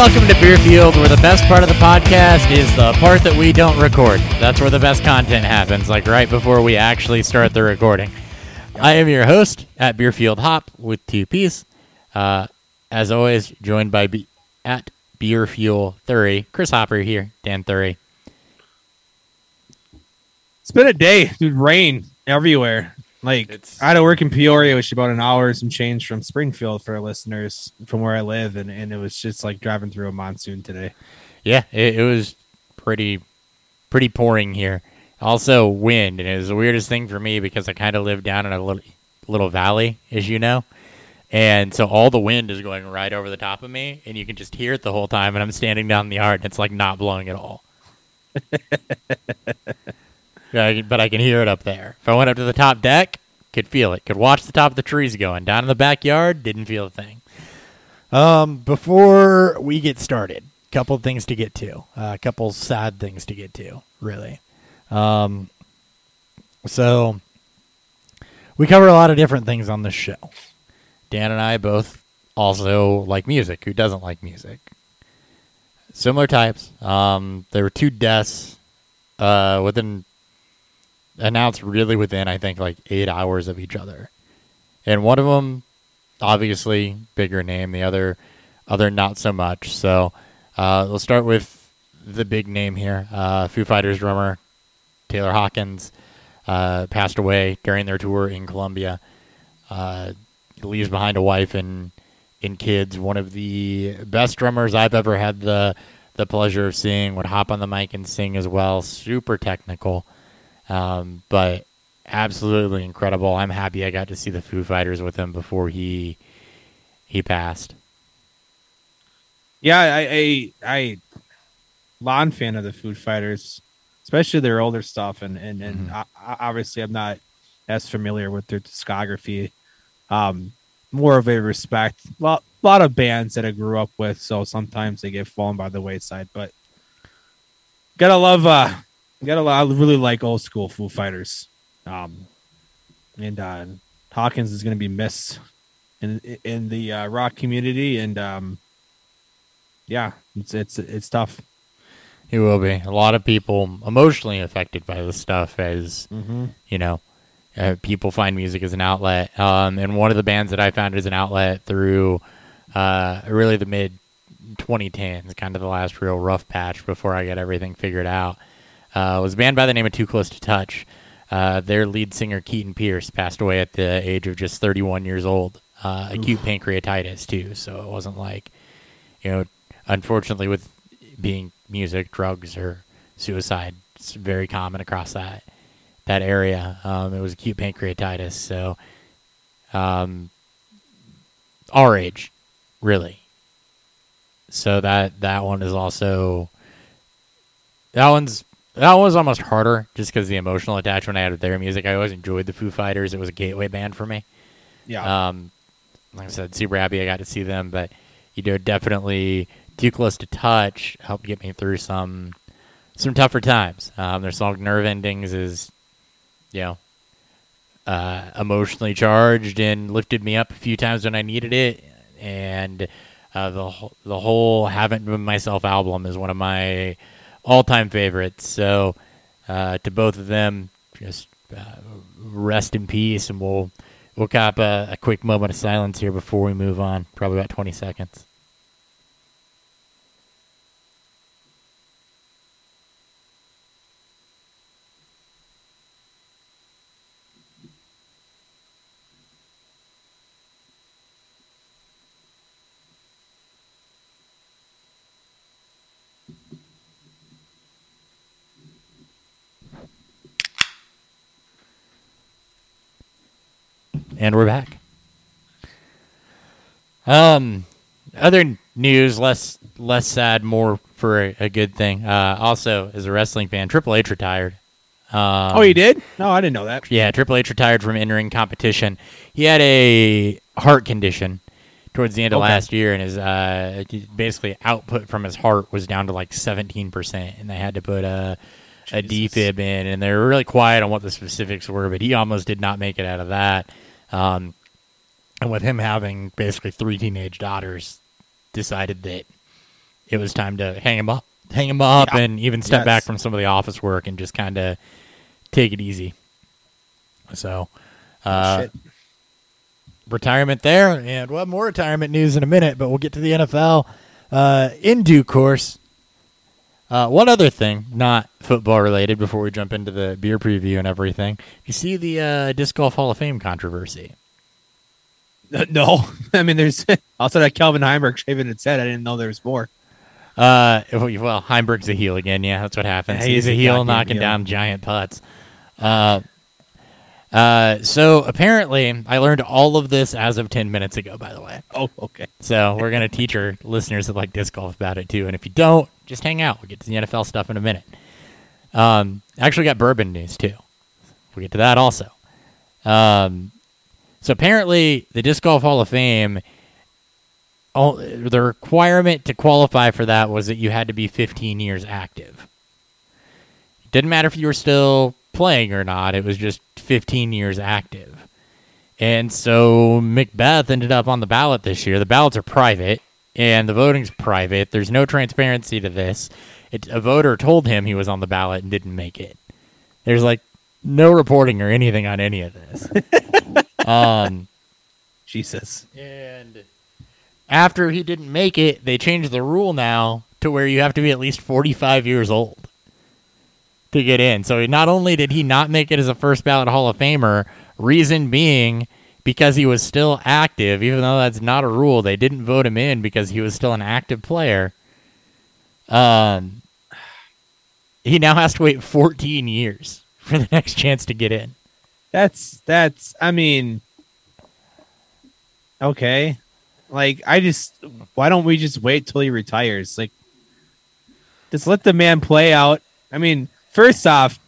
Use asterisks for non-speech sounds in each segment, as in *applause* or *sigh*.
welcome to Beerfield, where the best part of the podcast is the part that we don't record. That's where the best content happens, like right before we actually start the recording. I am your host at Beerfield Hop with two P's. Uh, as always, joined by B- at Beerfuel Thury, Chris Hopper here, Dan Thury. It's been a day, dude. Rain everywhere. Like It's- I had to work in Peoria, which is about an hour and some change from Springfield for our listeners from where I live, and, and it was just like driving through a monsoon today. Yeah, it, it was pretty pretty pouring here. Also wind, and it was the weirdest thing for me because I kind of live down in a little little valley, as you know, and so all the wind is going right over the top of me, and you can just hear it the whole time. And I'm standing down in the yard, and it's like not blowing at all. *laughs* But I can hear it up there. If I went up to the top deck, could feel it. Could watch the top of the trees going. Down in the backyard, didn't feel a thing. Um, before we get started, a couple things to get to. A couple sad things to get to, really. Um, so we cover a lot of different things on this show. Dan and I both also like music. Who doesn't like music? Similar types. Um, there were two deaths uh, within announced really within I think like eight hours of each other, and one of them obviously bigger name, the other other not so much. So uh, we'll start with the big name here. Uh, Foo Fighters drummer Taylor Hawkins uh, passed away during their tour in Colombia. Uh, leaves behind a wife and and kids. One of the best drummers I've ever had the the pleasure of seeing. Would hop on the mic and sing as well. Super technical, um, but absolutely incredible. I'm happy I got to see the Foo Fighters with him before he he passed. Yeah, I I, I lawn fan of the Foo Fighters, especially their older stuff, and and and Mhm. I, I- obviously I'm not as familiar with their discography. Um, more of a respect. lot lot of bands that I grew up with, so sometimes they get fallen by the wayside. But gotta love, uh, gotta love, I really like old school Foo Fighters. Um, and uh, Hawkins is gonna be missed in in the uh, rock community, and um, yeah, it's it's it's tough. He will be. A lot of people emotionally affected by this stuff as Mm-hmm. you know, uh, people find music as an outlet. Um, and one of the bands that I found as an outlet through uh, really the mid 2010s, kind of the last real rough patch before I got everything figured out, uh, was a band by the name of Too Close to Touch. Uh, their lead singer Keaton Pierce passed away at the age of just 31 years old, uh, acute pancreatitis too. So it wasn't like, you know, unfortunately with being music, drugs, or suicide, it's very common across that that area. Um, it was acute pancreatitis, so um, our age, really. So that that one is also that one's that was almost harder just because the emotional attachment I had with their music. I always enjoyed the Foo Fighters. It was a gateway band for me. Yeah, Um, like I said, super happy I got to see them, but you know, definitely too close to touch helped get me through some some tougher times. Um, their song "Nerve Endings" is, you know, uh, emotionally charged and lifted me up a few times when I needed it, and uh, the the whole "Haven't Been Myself" album is one of my all time favorites. So, uh, to both of them, just uh, rest in peace, and we'll we'll cop a, a quick moment of silence here before we move on. Probably about twenty seconds. And we're back. Um, other news, less less sad, more for a, a good thing. Uh, also, as a wrestling fan, Triple H retired. Um, oh, he did? No, I didn't know that. Yeah, Triple H retired from in-ring competition. He had a heart condition towards the end of Okay. last year, and his uh, basically output from his heart was down to like seventeen percent, and they had to put a a defib in, and they were really quiet on what the specifics were, but he almost did not make it out of that. Um, and with him having basically three teenage daughters, decided that it was time to hang him up, hang him up, Yeah. and even step Yes. back from some of the office work and just kind of take it easy. So, uh, Shit. retirement there, and we'll have more retirement news in a minute, but we'll get to the NFL uh, in due course. Uh, one other thing, not football related, before we jump into the beer preview and everything. You see the uh, Disc Golf Hall of Fame controversy. No, *laughs* I mean, there's *laughs* outside of Calvin Heimburg shaving his head. I didn't know there was more. Uh, well, Heimburg's a heel again. Yeah, that's what happens. Yeah, he's, he's a a heel knocking heel. down giant putts. Uh, uh, so apparently, I learned all of this as of 10 minutes ago, by the way. Oh, okay. So we're going to teach our listeners that like disc golf about it too. And if you don't, just hang out. We'll get to the NFL stuff in a minute. Um, I actually got bourbon news too. We'll get to that also. Um, so apparently, the Disc Golf Hall of Fame, all, the requirement to qualify for that was that you had to be 15 years active. It didn't matter if you were still playing or not, it was just 15 years active. And so McBeth ended up on the ballot this year. The ballots are private and the voting's private. There's no transparency to this. It, a voter told him he was on the ballot and didn't make it. There's like no reporting or anything on any of this. *laughs* um, Jesus. and after he didn't make it, they changed the rule now to where you have to be at least 45 years old to get in. So not only did he not make it as a first ballot Hall of Famer, reason being because he was still active, even though that's not a rule, they didn't vote him in because he was still an active player. Um, he now has to wait 14 years for the next chance to get in. That's that's. I mean, okay. Like I just, why don't we just wait till he retires? Like, just let the man play out. I mean, first off,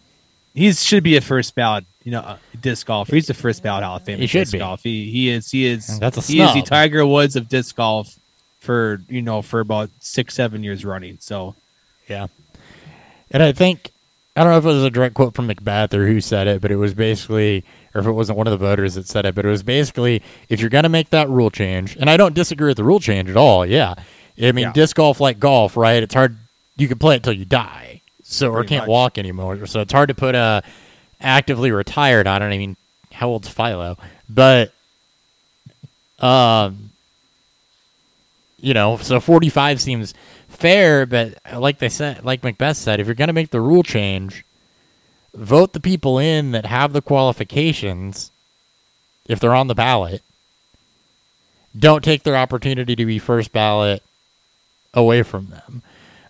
he should be a first ballot. You know, uh, disc golf. He's the first ballot Hall of Fame. He should disc be. golf. He he is. He is. That's a he is the. Tiger Woods of disc golf for you know for about six seven years running. So Yeah. And I think I don't know if it was a direct quote from McBeth or who said it, but it was basically or if it wasn't one of the voters that said it, but it was basically if you're gonna make that rule change, and I don't disagree with the rule change at all, yeah. I mean Yeah. disc golf like golf, right? It's hard you can play it till you die. So or can't much. walk anymore. So it's hard to put a actively retired on it. I mean, how old's Philo? But um you know, so 45 seems fair, but like they said, like McBeth said, if you're going to make the rule change, vote the people in that have the qualifications if they're on the ballot. Don't take their opportunity to be first ballot away from them.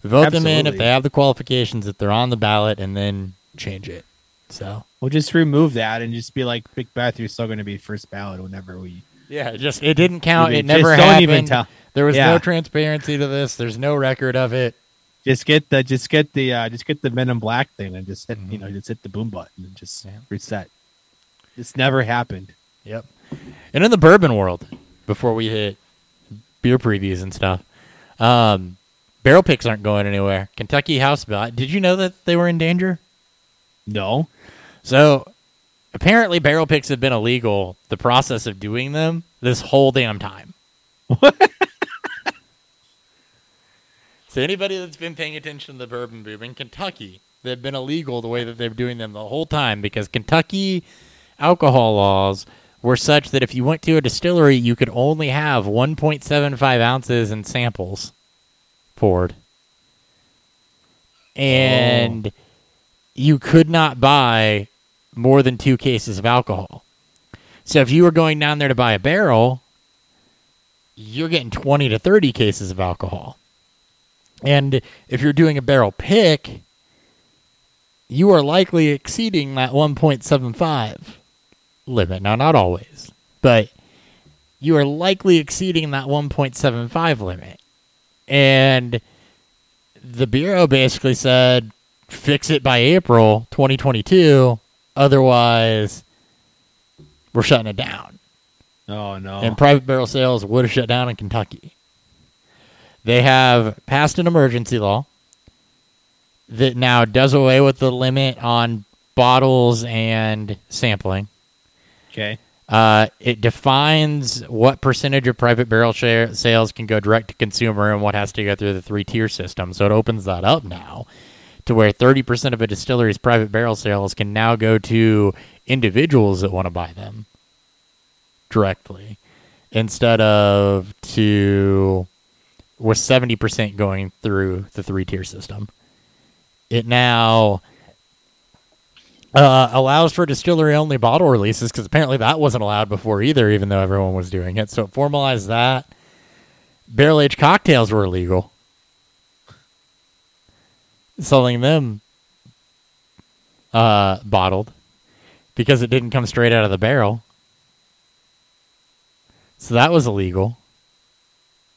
Vote them in if they have the qualifications if they're on the ballot and then change it. So, we'll just remove that and just be like, McBeth, you're still going to be first ballot whenever we. yeah, just it didn't count. It never happened. There was Yeah. no transparency to this. There's no record of it. Just get the just get the uh, just get the Men in Black thing and just hit you Mhm. know just hit the boom button and just Yeah. reset. This never happened. Yep. And in the bourbon world, before we hit beer previews and stuff, um, barrel picks aren't going anywhere. Kentucky House Bill. Did you know that they were in danger? No, So apparently, barrel picks have been illegal. The process of doing them this whole damn time. *laughs* so anybody that's been paying attention to the bourbon boom in Kentucky, they've been illegal the way that they're doing them the whole time because Kentucky alcohol laws were such that if you went to a distillery, you could only have 1.75 ounces in samples poured. And you could not buy more than two cases of alcohol. So if you were going down there to buy a barrel, you're getting 20 to 30 cases of alcohol. And if you're doing a barrel pick, you are likely exceeding that 1.75 limit. Now, not always, but you are likely exceeding that 1.75 limit. And the Bureau basically said, fix it by April 2022. Otherwise, we're shutting it down. oh no, And private barrel sales would have shut down in Kentucky. They have passed an emergency law that now does away with the limit on bottles and sampling. okay, Uh, it defines what percentage of private barrel share sales can go direct to consumer and what has to go through the three tier system. So it opens that up now to where 30% of a distillery's private barrel sales can now go to individuals that want to buy them directly instead of to with 70% going through the three tier system. It now uh, allows for distillery only bottle releases because apparently that wasn't allowed before either, even though everyone was doing it. So it formalized that. Barrel aged cocktails were illegal. Selling them uh, bottled because it didn't come straight out of the barrel. So that was illegal.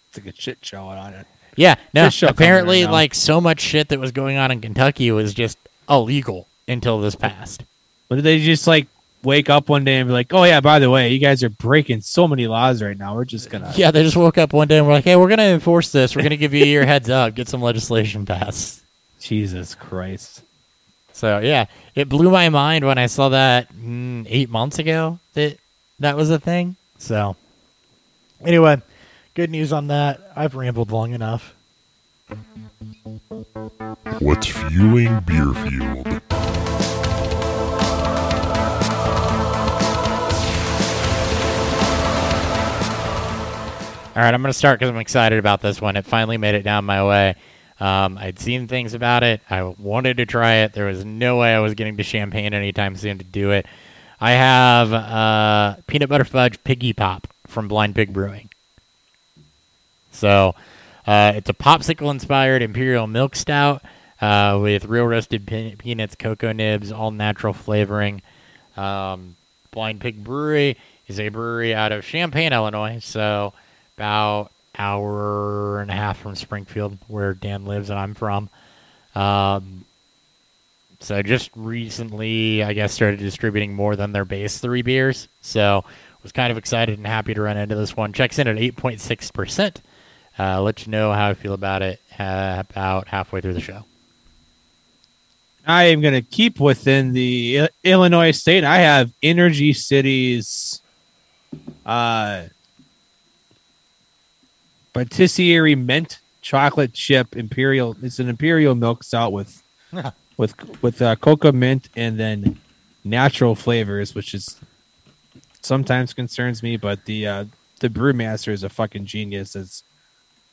It's like a shit show on it. Yeah, no. Apparently, right like so much shit that was going on in Kentucky was just illegal until this passed. But did they just like wake up one day and be like, "Oh yeah, by the way, you guys are breaking so many laws right now. We're just gonna." Yeah, they just woke up one day and were like, "Hey, we're going to enforce this. We're going to give you your heads up, get some legislation passed." Jesus Christ. So yeah, it blew my mind when I saw that mm, eight months ago that that was a thing. So anyway, good news on that. I've rambled long enough. What's fueling Beerfield? All right, I'm going to start because I'm excited about this one. It finally made it down my way. Um, I'd seen things about it. I wanted to try it. There was no way I was getting to Champaign anytime soon to do it. I have uh, peanut butter fudge piggy pop from Blind Pig Brewing. So uh, it's a popsicle inspired imperial milk stout uh, with real roasted pe- peanuts, cocoa nibs, all natural flavoring. Um, Blind Pig Brewery is a brewery out of Champaign, Illinois. So about hour and a half from Springfield, where Dan lives and I'm from. Um, so just recently, I guess, started distributing more than their base three beers. So was kind of excited and happy to run into this one. Checks in at 8.6 percent. Uh, let you know how I feel about it uh, about halfway through the show. I am going to keep within the Illinois state. I have Energy City's uh, patisserie mint chocolate chip imperial. It's an imperial milk stout with with with uh, cocoa mint and then natural flavors, which is sometimes concerns me. But the uh, the brewmaster is a fucking genius. It's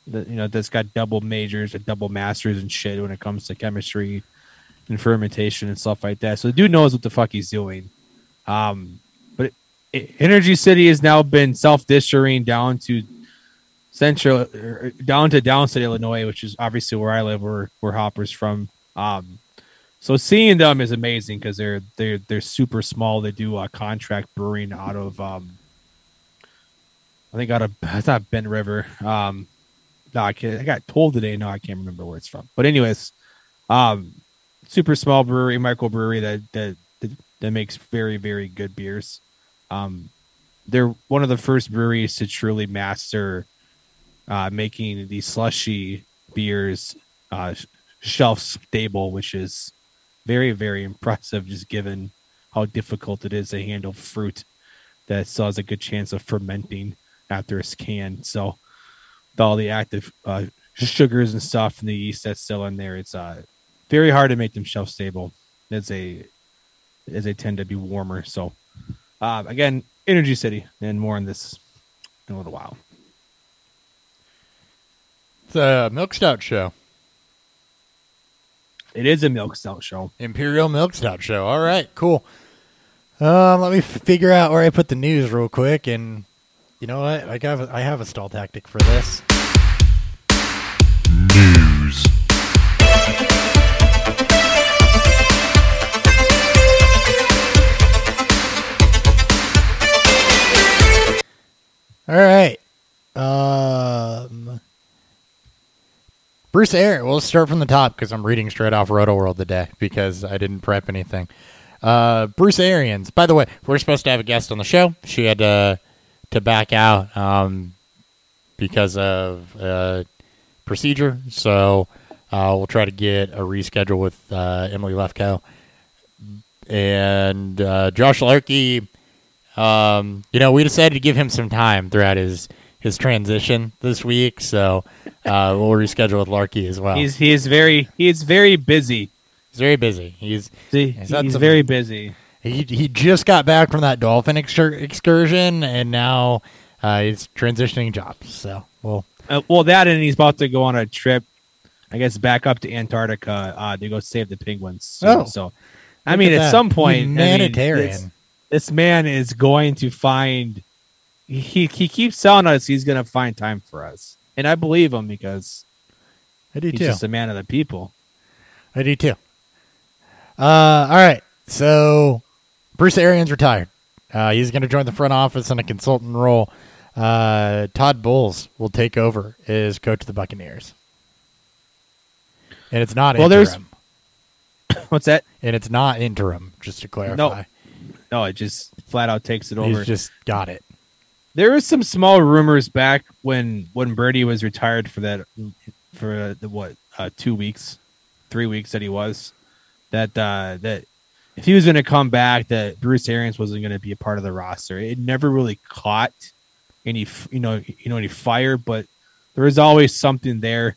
the, you know that's got double majors and double masters and shit when it comes to chemistry and fermentation and stuff like that. So the dude knows what the fuck he's doing. Um, but it, Energy City has now been self distributing down to central, er, down to Downstate, Illinois, which is obviously where I live, where where Hopper's from. Um, so seeing them is amazing because they're they're they're super small. They do uh, contract brewing out of um, I think out of I thought Ben River. Um, no, I, can't, I got told today. No, I can't remember where it's from. But anyways, um, super small brewery, microbrewery that that that, that makes very very good beers. Um, they're one of the first breweries to truly master uh, making the slushy beers uh, shelf stable, which is very very impressive. Just given how difficult it is to handle fruit that still has a good chance of fermenting after it's canned. So with all the active uh, sugars and stuff and the yeast that's still in there, it's uh, very hard to make them shelf stable as they as they tend to be warmer. So uh, again, Energy City, and more on this in a little while. It's a milk stout show, It is a milk stout show. Imperial Milk Stout show. All right, cool. Um, let me figure out where I put the news real quick, and you know what? I have I have a stall tactic for this. News. All right. Um, Bruce Arians. Well, start from the top because I'm reading straight off Roto World today because I didn't prep anything. Uh, Bruce Arians. By the way, we're supposed to have a guest on the show. She had to to back out um, because of uh, procedure. So uh, we'll try to get a reschedule with uh, Emily Lefko and uh, Josh Larkey Um, you know, we decided to give him some time throughout his his transition this week, so uh, we'll reschedule with Larky as well. He's he is very he is very busy. He's very busy. He's See, he's some- very busy. he he just got back from that dolphin excur- excursion, and now uh, he's transitioning jobs. So we'll Uh, well, that and he's about to go on a trip, I guess, back up to Antarctica uh, to go save the penguins. soon. Oh. so I mean, at at that. some point, I mean, humanitarian. this, this man is going to find. He he keeps telling us he's going to find time for us, and I believe him because I do he's too. just a man of the people. I do too. Uh, all right. So Bruce Arians retired. Uh, he's going to join the front office in a consultant role. Uh, Todd Bowles will take over as coach of the Buccaneers. And it's not Well, there's- *coughs* What's that? And it's not interim, just to clarify. No, it just flat out takes it over. He's just got it. There was some small rumors back when when Brady was retired for that for the what uh, two weeks, three weeks that he was that uh, that if he was going to come back, that Bruce Arians wasn't going to be a part of the roster. It never really caught any you know you know any fire, but there was always something there.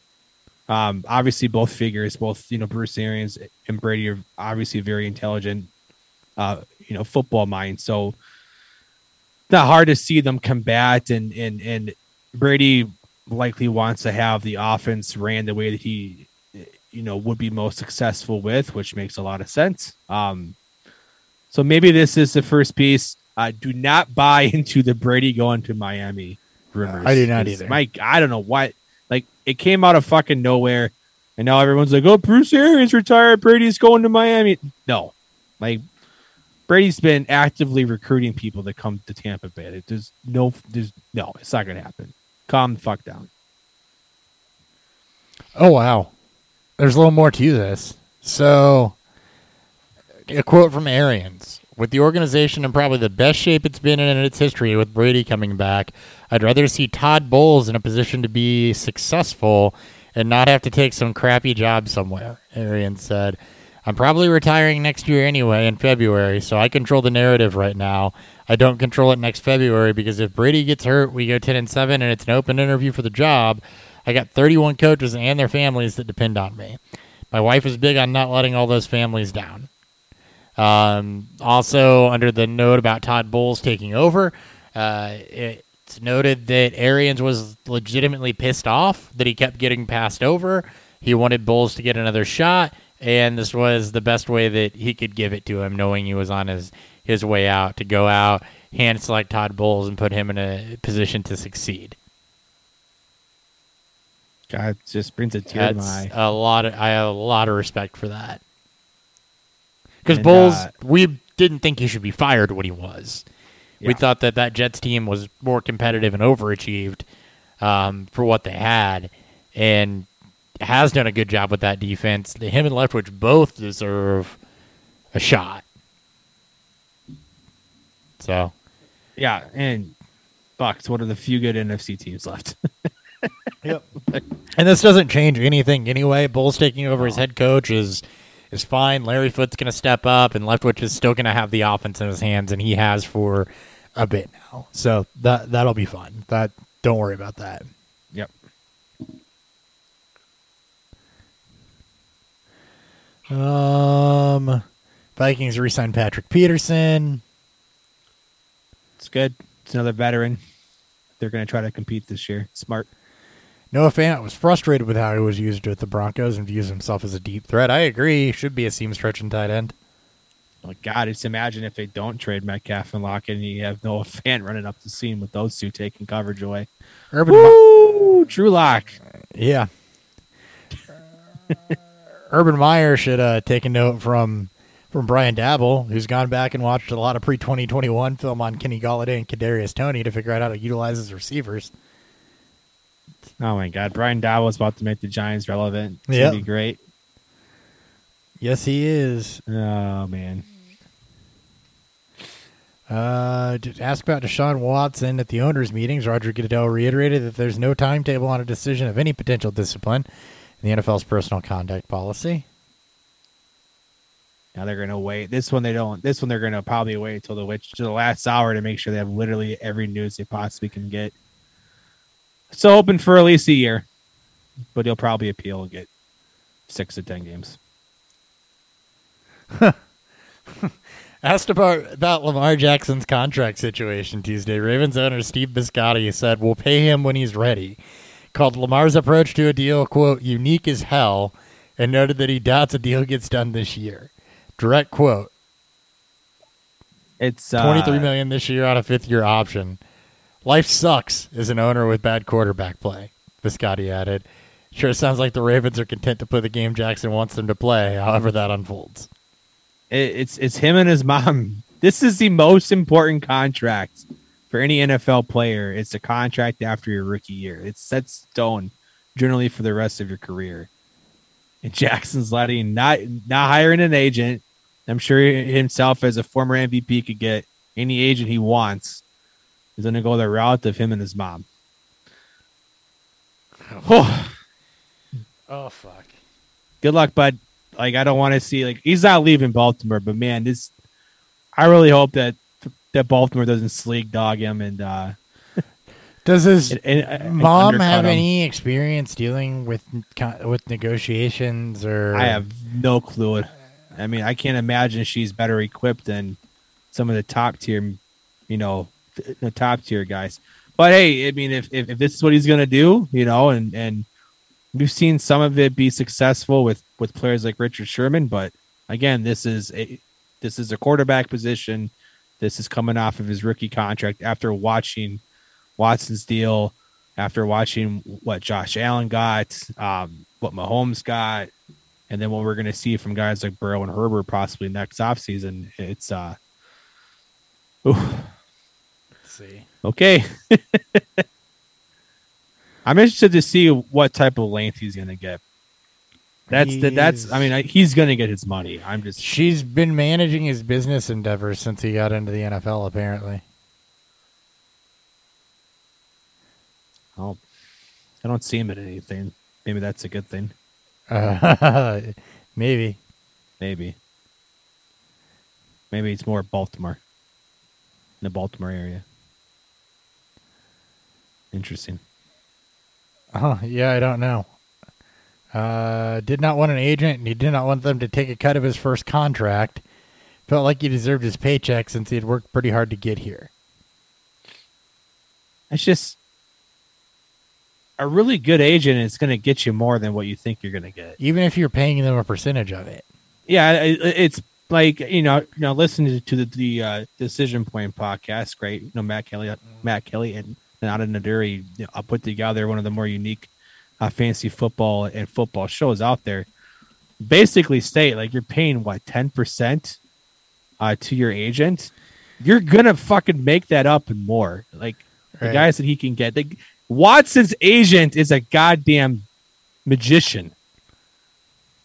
Um, obviously, both figures, both you know Bruce Arians and Brady, are obviously very intelligent, uh, you know, football minds. So not hard to see them combat and and and Brady likely wants to have the offense ran the way that he you know would be most successful with, which makes a lot of sense. Um so maybe this is the first piece. Uh do not buy *laughs* into the Brady going to Miami rumors. I do not either. Mike, I don't know what like it came out of fucking nowhere and now everyone's like, "Oh, Bruce Arians retired, Brady's going to Miami." No. Like Brady's been actively recruiting people to come to Tampa Bay. There's no, there's no, it's not going to happen. Calm the fuck down. Oh wow, there's a little more to this. So, a quote from Arians: "With the organization in probably the best shape it's been in in its history, with Brady coming back, I'd rather see Todd Bowles in a position to be successful and not have to take some crappy job somewhere." Arians said. I'm probably retiring next year anyway in February, so I control the narrative right now. I don't control it next February because if Brady gets hurt, we go 10 and 7 and it's an open interview for the job. I got 31 coaches and their families that depend on me. My wife is big on not letting all those families down. Um, also, under the note about Todd Bowles taking over, uh, it's noted that Arians was legitimately pissed off that he kept getting passed over. He wanted Bowles to get another shot, and this was the best way that he could give it to him, knowing he was on his, his way out to go out, hand select Todd Bowles, and put him in a position to succeed. God, just brings a tear to my eye. a lot. Of, I have a lot of respect for that. Because Bowles, uh, we didn't think he should be fired when he was. We thought that that Jets team was more competitive and overachieved um, for what they had, and has done a good job with that defense. Him and Leftwich both deserve a shot. So Yeah, and Bucks, one of the few good NFC teams left. *laughs* Yep. and this doesn't change anything anyway. Bowles taking over as head coach is is fine. Larry Foote's going to step up, and Leftwich is still going to have the offense in his hands, and he has for a bit now. So that that'll be fun. That don't worry about that. yep. Um, Vikings re-signed Patrick Peterson. It's good. It's another veteran. They're going to try to compete this year. Smart. Noah Fant was frustrated with how he was used with the Broncos and views himself as a deep threat. I agree. He should be a seam stretching tight end. Oh, God, just imagine if they don't trade Metcalf and Lockett and you have Noah Fant running up the seam with those two taking coverage away. Urban, Mi- Woo! Drew Lock. yeah. Urban Meyer should uh, take a note from from Brian Daboll, who's gone back and watched a lot of pre twenty twenty one film on Kenny Golladay and Kadarius Toney to figure out how to utilize his receivers. Oh, my God. Brian Dow was about to make the Giants relevant. It's Yep. to be great. Yes, he is. Oh, man. Uh, ask about Deshaun Watson at the owners' meetings, Roger Goodell reiterated that there's no timetable on a decision of any potential discipline in the NFL's personal conduct policy. Now they're gonna wait. This one they don't. This one they're gonna probably wait until the witch to the last hour to make sure they have literally every news they possibly can get. So hoping for at least a year, but he'll probably appeal and get six to ten games. *laughs* Asked about, about Lamar Jackson's contract situation Tuesday, Ravens owner Steve Bisciotti said, We'll pay him when he's ready. Called Lamar's approach to a deal, quote, unique as hell, and noted that he doubts a deal gets done this year. Direct quote It's uh, Twenty-three million this year on a fifth year option. Life sucks as an owner with bad quarterback play, Bisciotti added. Sure sounds like the Ravens are content to play the game Jackson wants them to play, however that unfolds. it's it's him and his mom. *laughs* This is the most important contract for any NFL player. It's a contract after your rookie year. It's set stone generally for the rest of your career. And *laughs* Jackson's letting not not hiring an agent. I'm sure himself as a former MVP could get any agent he wants. He's gonna go the route of him and his mom. Oh, Oh fuck. good luck, bud. Like I don't want to see like he's not leaving Baltimore, but man, this I really hope that that Baltimore doesn't sleek dog him and uh Does his and, and- and mom have him. any experience dealing with with negotiations or I have no clue. I mean, I can't imagine she's better equipped than some of the top tier, you know, the top tier guys. But hey, I mean, if if, if this is what he's gonna do, you know, and and we've seen some of it be successful with with players like Richard Sherman, but again, this is a this is a quarterback position. This is coming off of his rookie contract after watching Watson's deal, after watching what Josh Allen got, um, what Mahomes got, and then what we're going to see from guys like Burrow and Herbert possibly next offseason. It's uh, ooh, Let's see. okay. *laughs* I'm interested to see what type of length he's going to get. That's the, that's. I mean, I, he's going to get his money. I'm just She's been managing his business endeavors since he got into the NFL. Apparently, oh, I don't see him at anything. Maybe that's a good thing. uh, *laughs* maybe. Maybe. Maybe it's more Baltimore. In the Baltimore area. Interesting. Oh, yeah, I don't know. Uh, did not want an agent, and he did not want them to take a cut of his first contract. Felt like he deserved his paycheck since he had worked pretty hard to get here. It's just a really good agent is going to get you more than what you think you're going to get. Even if you're paying them a percentage of it. Yeah, it's like you know, you know, listening to the, the uh, Decision Point podcast, great. You know, Matt Kelly, Matt Kelly, and not Nada Naduri you know, put together one of the more unique uh, fantasy football and football shows out there. Basically, state like you're paying what ten percent uh, to your agent. You're gonna fucking make that up and more. Like the Right. guys that he can get. Like, Watson's agent is a goddamn magician.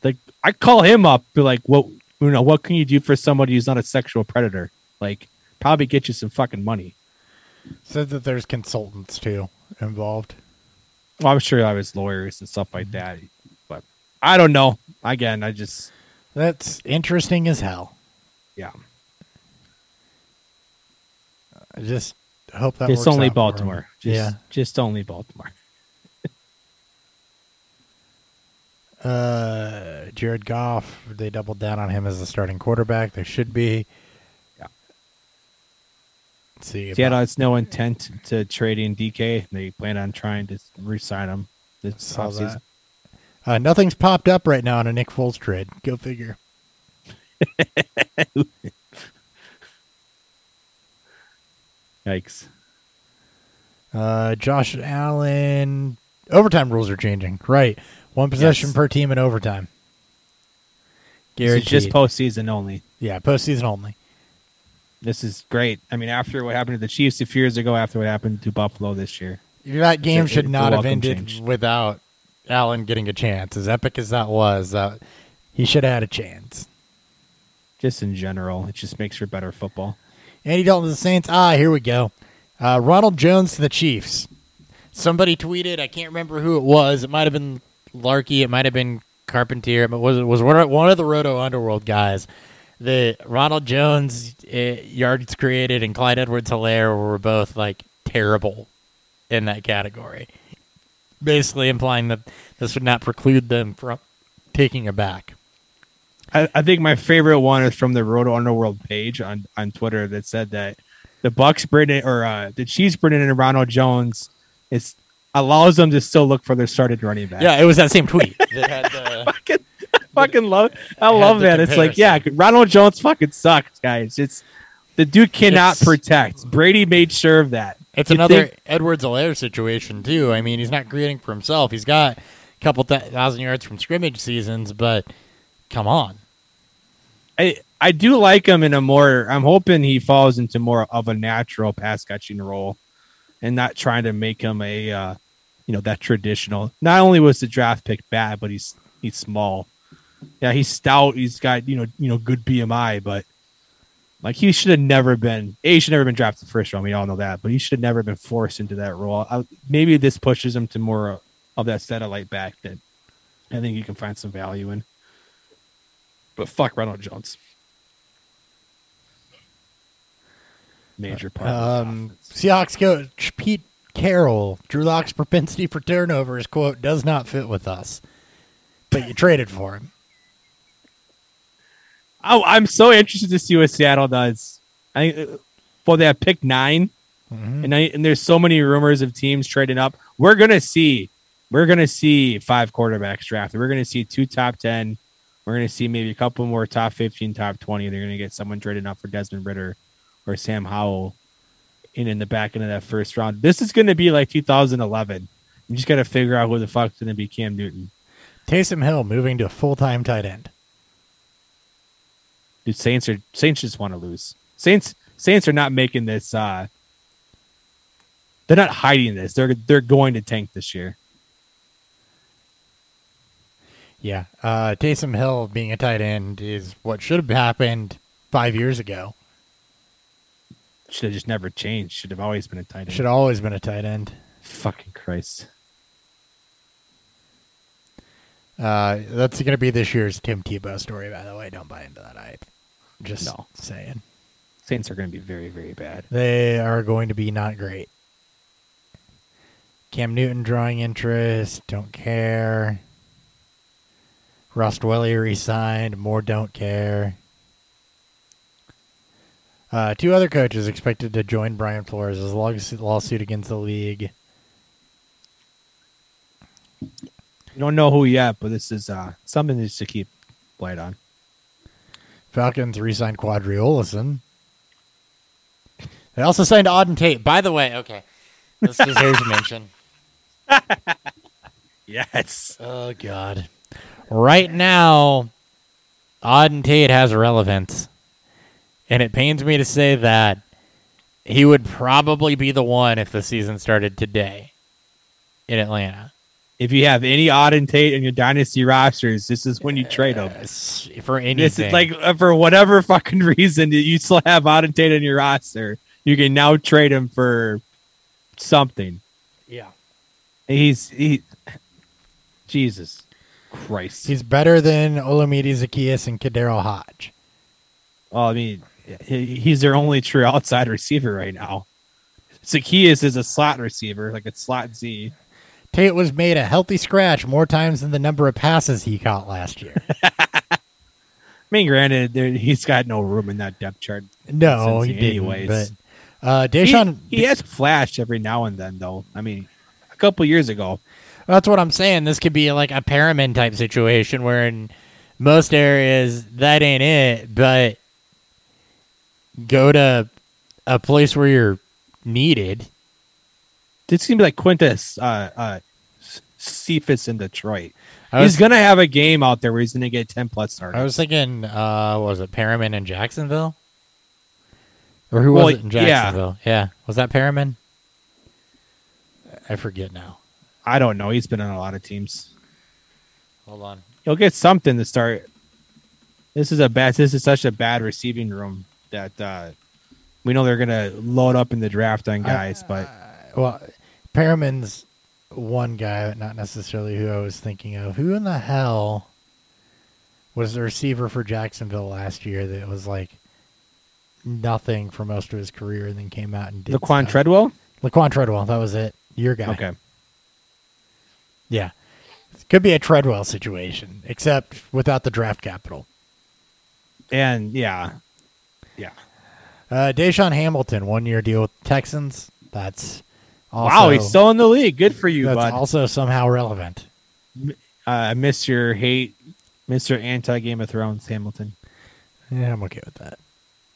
Like I call him up, be like, "What you know? What can you do for somebody who's not a sexual predator? Like, probably get you some fucking money." Said that there's consultants too involved. Well, I'm sure I was lawyers and stuff like that, but I don't know. Again, I just That's interesting as hell. yeah, I just hope that it's only. Baltimore. Just, yeah. just only Baltimore. Uh, Jared Goff, they doubled down on him as the starting quarterback. There should be. See. Seattle has no intent to trading DK. They plan on trying to re-sign him this offseason. Uh, nothing's popped up right now on a Nick Foles trade. Go figure. *laughs* Yikes! Uh, Josh Allen. Overtime rules are changing. Right. One possession Yes. per team in overtime. This Guaranteed. just postseason only. yeah, postseason only. This is great. I mean, after what happened to the Chiefs a few years ago, after what happened to Buffalo this year, That game should not have ended change. without Allen getting a chance. As epic as that was, that he should have had a chance. just in general, it just makes for better football. Andy Dalton to the Saints. Ah, here we go. Uh, Ronald Jones to the Chiefs. Somebody tweeted. I can't remember who it was. It might have been Larky. It might have been Carpentier. It was it was one of the Roto Underworld guys. The Ronald Jones uh, yards created and Clyde Edwards Helaire were both like terrible in that category. Basically implying that this would not preclude them from taking a back. I, I think my favorite one is from the Roto Underworld page on, on Twitter that said that the Bucks Brendan or uh, the Chiefs Brendan and Ronald Jones it's allows them to still look for their started running back. Yeah, it was that same tweet *laughs* that had *laughs* the *laughs* fucking, love. I love that. It's like, yeah, Ronald Jones fucking sucks, guys. It's the dude cannot It's- protect. Brady made sure of that. It's You another think- Edwards Helaire situation too. I mean, he's not creating for himself. He's got a couple thousand yards from scrimmage seasons, but come on. I I do like him in a more. I'm hoping he falls into more of a natural pass catching role, and not trying to make him a, uh, you know, that traditional. Not only was the draft pick bad, but he's he's small. Yeah, he's stout. He's got you know you know good BMI, but like he should have never been. A he should never been drafted first round. We all know that, but he should have never been forced into that role. I, maybe this pushes him to more of that satellite back that I think you can find some value in. But fuck Ronald Jones. Major part. Um. Seahawks coach Pete Carroll, Drew Lock's propensity for turnovers, quote, does not fit with us. But you traded for him. Oh, I'm so interested to see what Seattle does. I uh, for that pick 9 Mhm. and I, and there's so many rumors of teams trading up. We're gonna see, we're gonna see five quarterbacks drafted. We're gonna see two top ten. We're gonna see maybe a couple more top fifteen, top twenty. They're gonna get someone trading up for Desmond Ridder or Sam Howell in in the back end of that first round. This is gonna be like 2011. You just gotta figure out who the fuck's gonna be Cam Newton. Taysom Hill moving to a full time tight end. Dude, Saints are Saints just want to lose. Saints Saints are not making this. uh They're not hiding this. They're they're going to tank this year. Yeah. Uh, Taysom Hill being a tight end is what should have happened five years ago. Should have just never changed. Should have always been a tight end. Should have always been a tight end. Fucking Christ. Uh, that's going to be this year's Tim Tebow story, by the way. Don't buy into that hype. Just No. saying. Saints are going to be very very bad. They are going to be not great. Cam Newton drawing interest. Don't care. Rust Welly resigned. More don't care. Uh, two other coaches expected to join Brian Flores' lawsuit against the league. You don't know who yet, but this is uh something just to keep light on. Falcons re-signed Qadree Ollison. They also signed Auden Tate. By the way, okay, this deserves *laughs* mention. Yes. Oh God! Right now, Auden Tate has relevance, and it pains me to say that he would probably be the one if the season started today in Atlanta. If you have any Auden Tate in your dynasty rosters, this is when you trade them. S- For anything, This is like uh, for whatever fucking *laughs* reason that you still have Auden Tate in your roster, you can now trade him for something. yeah, He's he. Jesus Christ. he's better than Olamide Zaccheaus and KhaDarel Hodge. Well, I mean, he's their only true outside receiver right now. Zacchaeus is a slot receiver, like a slot Z. Tate was made a healthy scratch more times than the number of passes he caught last year. *laughs* I mean, granted, there, he's got no room in that depth chart. no, he Cincy didn't. But uh, He, Deshaun, he has flashed every now and then, though. I mean, a couple years ago, That's what I'm saying. This could be like a Perriman type situation where in most areas that ain't it, but go to a place where you're needed. This seems like Quintez uh, uh, Cephus in Detroit. I he's gonna have a game out there where he's gonna get ten plus starts. I was thinking, uh, what was it Perriman in Jacksonville? Or who Well, was it in yeah. Jacksonville? Yeah. Was that Perriman? I forget now. I don't know. He's been on a lot of teams. Hold on. He'll get something to start. This is a bad. This is such a bad receiving room that uh, we know they're gonna load up in the draft on guys. but Well, Perriman's one guy, but not necessarily who I was thinking of. Who in the hell was the receiver for Jacksonville last year that was like nothing for most of his career and then came out and did Laquon stuff. Treadwell. Laquon Treadwell, that was it. Your guy. Okay. Yeah. Could be a Treadwell situation, except without the draft capital. And yeah, yeah. Uh, DaeSean Hamilton, one year deal with Texans. That's also, wow, he's still in the league. Good for you, that's bud. also somehow relevant. uh, I miss your hate, Mister Anti Game of Thrones, Hamilton. Yeah, I'm okay with that.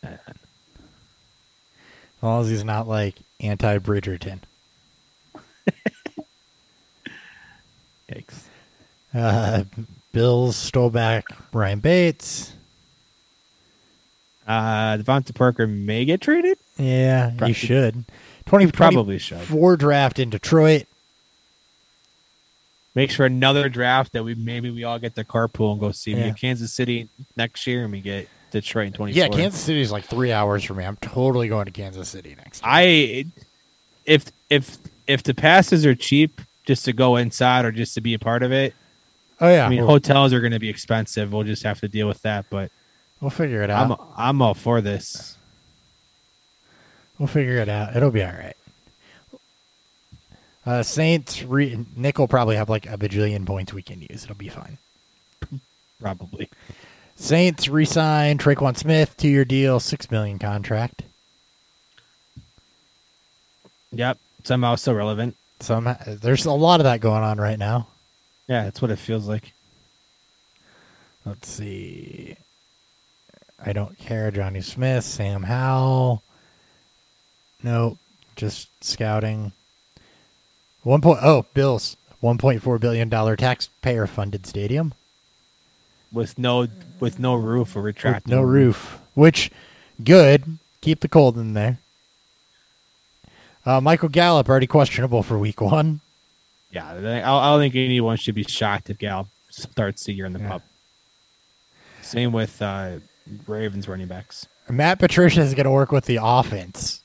As long as he's not like anti Bridgerton. *laughs* Yikes. Uh, Bills stole back Ryan Bates. Uh, DeVante Parker may get traded. Yeah, Probably- you should. 20, Probably should. Four draft in Detroit. Makes for another draft that we maybe we all get the carpool and go see. Yeah. Kansas City next year, and we get Detroit in twenty. Yeah, Kansas City is like three hours from me. I'm totally going to Kansas City next. Year. I if if if the passes are cheap, just to go inside or just to be a part of it. oh yeah, I mean, we'll, hotels are going to be expensive. We'll just have to deal with that. But we'll figure it out. I'm I'm all for this. We'll figure it out. It'll be all right. Uh, Saints, re- Nick will probably have like a bajillion points we can use. It'll be fine. Probably. Saints re-sign Tre'Quan Smith, two-year deal, six million contract. Yep. Somehow still relevant. Some there's a lot of that going on right now. Yeah, that's what it feels like. Let's see. I don't care. Johnny Smith, Sam Howell. Nope. Just scouting. One point oh, Bills. One point four billion dollar taxpayer funded stadium. With no with no roof or retractable. no roof. Which good. Keep the cold in there. Uh, Michael Gallup already questionable for week one. Yeah, I, I don't think anyone should be shocked if Gallup starts the year in the Yeah. pup. Same with uh, Ravens running backs. Matt Patricia is going to work with the offense.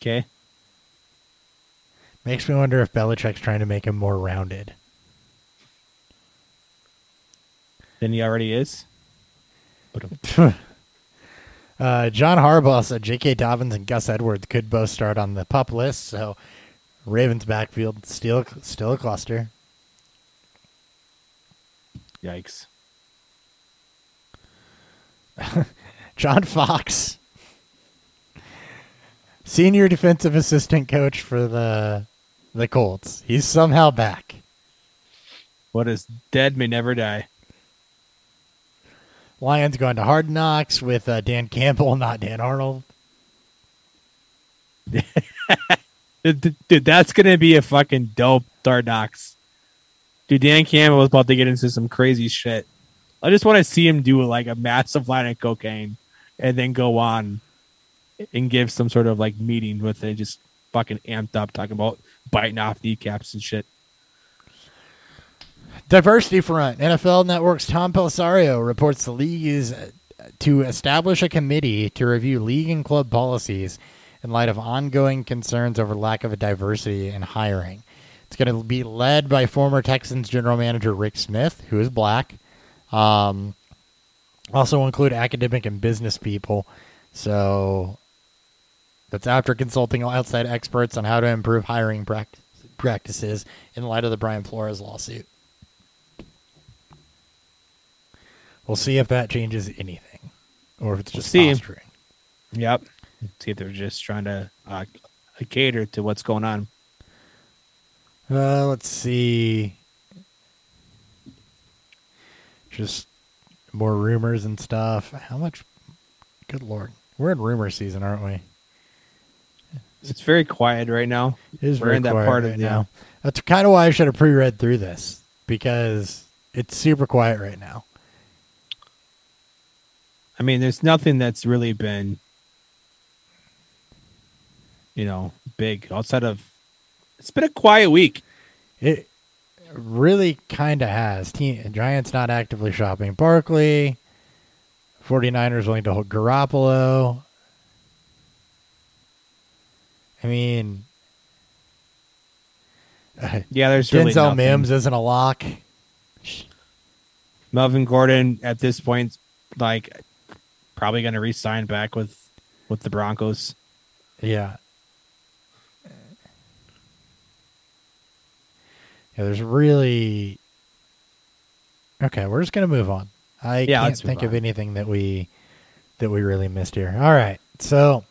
Okay. Makes me wonder if Belichick's trying to make him more rounded. Then he already is. *laughs* Uh, John Harbaugh said J.K. Dobbins and Gus Edwards could both start on the pup list, so Ravens backfield still still a cluster. yikes. *laughs* John Fox, senior defensive assistant coach for the the Colts, he's somehow back. What is dead may never die. Lions going to Hard Knocks with uh, Dan Campbell, *laughs* not Dan Arnold. *laughs* Dude, dude, that's gonna be a fucking dope Hard Knocks. Dude, Dan Campbell was about to get into some crazy shit. I just want to see him do like a massive line of cocaine and then go on and give some sort of like meeting with it, just fucking amped up, talking about biting off kneecaps and shit. Diversity front. NFL Network's Tom Pelissero reports the league is uh, to establish a committee to review league and club policies in light of ongoing concerns over lack of diversity in hiring. It's going to be led by former Texans general manager Rick Smith, who is black. Um, also include academic and business people. So that's after consulting outside experts on how to improve hiring prac- practices in light of the Brian Flores lawsuit. We'll see if that changes anything, or if it's just see. posturing. Yep. See if they're just trying to uh, cater to what's going on. Uh, let's see. Just more rumors and stuff. How much? Good lord, we're in rumor season, aren't we? It's very quiet right now. It is We're very in that quiet part of right the- now. Uh, that's kind of why I should have pre-read through this because it's super quiet right now. I mean, there's nothing that's really been, you know, big outside of. It's been a quiet week. It really kind of has. Team, Giants not actively shopping Barkley. 49ers willing to hold Garoppolo. I mean, *laughs* Yeah, there's really Denzel nothing. Mims isn't a lock. Melvin Gordon at this point, like, probably going to re-sign back with with the Broncos. Yeah. Yeah, there's really Okay, we're just gonna move on. I Yeah, can't think of anything that we that we really missed here. All right. So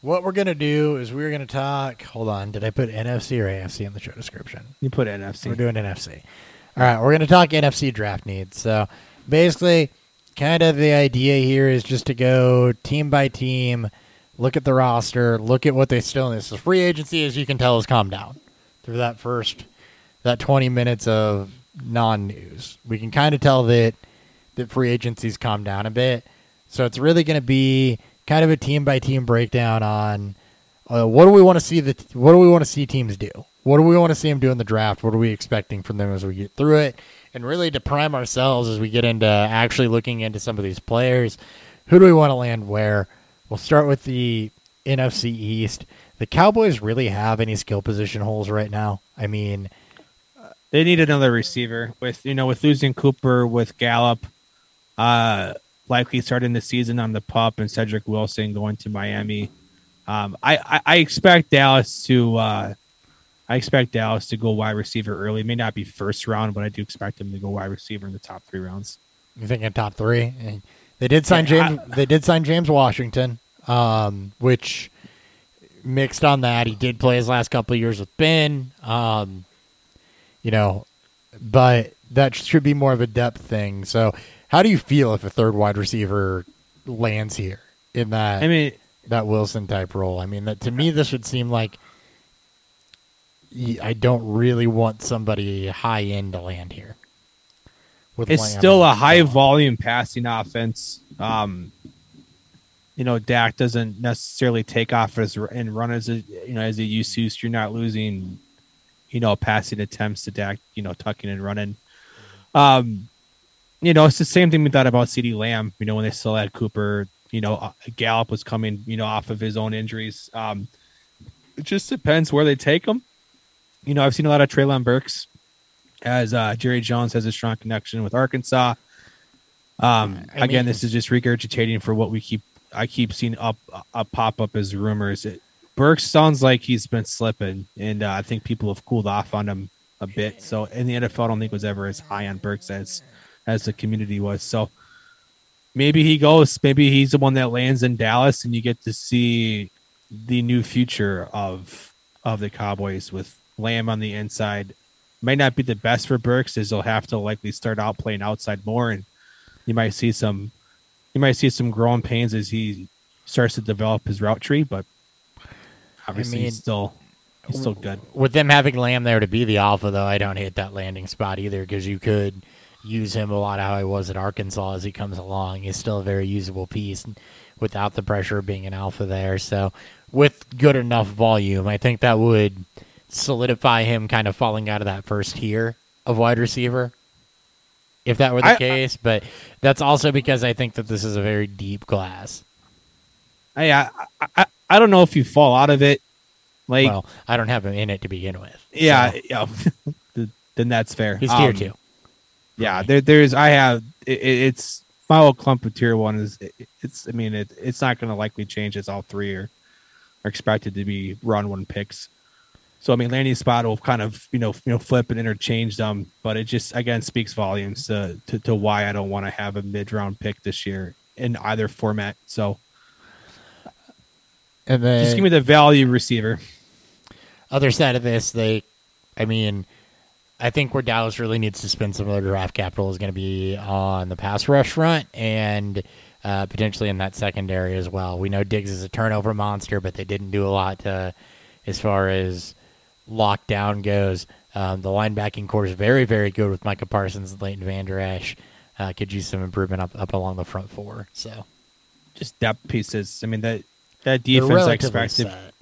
what we're gonna do is we're gonna talk hold on, did I put NFC or AFC in the show description? You put NFC. We're doing NFC. All right, we're going to talk NFC draft needs. So basically, kind of the idea here is just to go team by team, look at the roster, look at what they still this. The free agency, as you can tell, has calmed down through that first that 20 minutes of non-news. We can kind of tell that that free agency's calmed down a bit. So it's really going to be kind of a team by team breakdown on uh, what do we want to see the what do we want to see teams do? What do we want to see them do in the draft? What are we expecting from them as we get through it? And really to prime ourselves as we get into actually looking into some of these players. Who do we want to land where? We'll start with the NFC East. The Cowboys really have any skill position holes right now. I mean, They need another receiver with you know with losing Cooper with Gallup, uh, likely starting the season on the pup and Cedric Wilson going to Miami. Um, I, I I expect Dallas to uh, I expect Dallas to go wide receiver early. It may not be first round, but I do expect them to go wide receiver in the top three rounds. You thinking top three? They did sign James. they did sign James Washington, um, which mixed on that. He did play his last couple of years with Ben, um, you know, but that should be more of a depth thing. So, how do you feel if a third wide receiver lands here in that I mean, that Wilson type role? I mean, that to me, this would seem like I don't really want somebody high end to land here. With it's Lamb still a high volume passing offense. Um, you know, Dak doesn't necessarily take off as and run as a, you know as he used to. So you're not losing, you know, passing attempts to Dak. You know, tucking and running. Um, you know, it's the same thing we thought about CeeDee Lamb. You know, when they still had Cooper. You know, uh, Gallup was coming. You know, off of his own injuries. Um, it just depends where they take him. You know, I've seen a lot of Treylon Burks as uh, Jerry Jones has a strong connection with Arkansas. Um, I again, this is just regurgitating for what we keep. I keep seeing up up pop up as rumors. It, Burks sounds like he's been slipping, and uh, I think people have cooled off on him a bit. So in the NFL, I don't think was ever as high on Burks as as the community was. So maybe he goes. Maybe he's the one that lands in Dallas, and you get to see the new future of of the Cowboys with Lamb on the inside. Might not be the best for Burks, as he'll have to likely start out playing outside more, and you might see some you might see some growing pains as he starts to develop his route tree. But obviously, mean- he's still he's still good. with them having Lamb there to be the alpha, though, I don't hate that landing spot either because you could use him a lot how he was at Arkansas as he comes along. He's still a very usable piece without the pressure of being an alpha there. So, with good enough volume, I think that would solidify him kind of falling out of that first tier of wide receiver. If that were the I- case, but that's also because I think that this is a very deep class. I, I I I don't know if you fall out of it. Like well, I don't have him in it to begin with. yeah, so yeah. *laughs* then that's fair. he's tier Um, two. Yeah, there, there's I have it, it- it's my old clump of tier one is it, it's I mean it it's not going to likely change as all three are are expected to be run one picks. So I mean landing spot will kind of you know you know flip and interchange them, but it just again speaks volumes to to, to why I don't want to have a mid round pick this year in either format. So And then just give me the value receiver. other side of this, they, I mean, I think where Dallas really needs to spend some of their draft capital is going to be on the pass rush front and uh, potentially in that secondary as well. We know Diggs is a turnover monster, but they didn't do a lot to, as far as lockdown goes. Um, the linebacking core is very, very good with Micah Parsons and Leighton Vander Esch. Uh, could use some improvement up, up along the front four. So Just depth pieces. I mean that that defense I relatively expected set.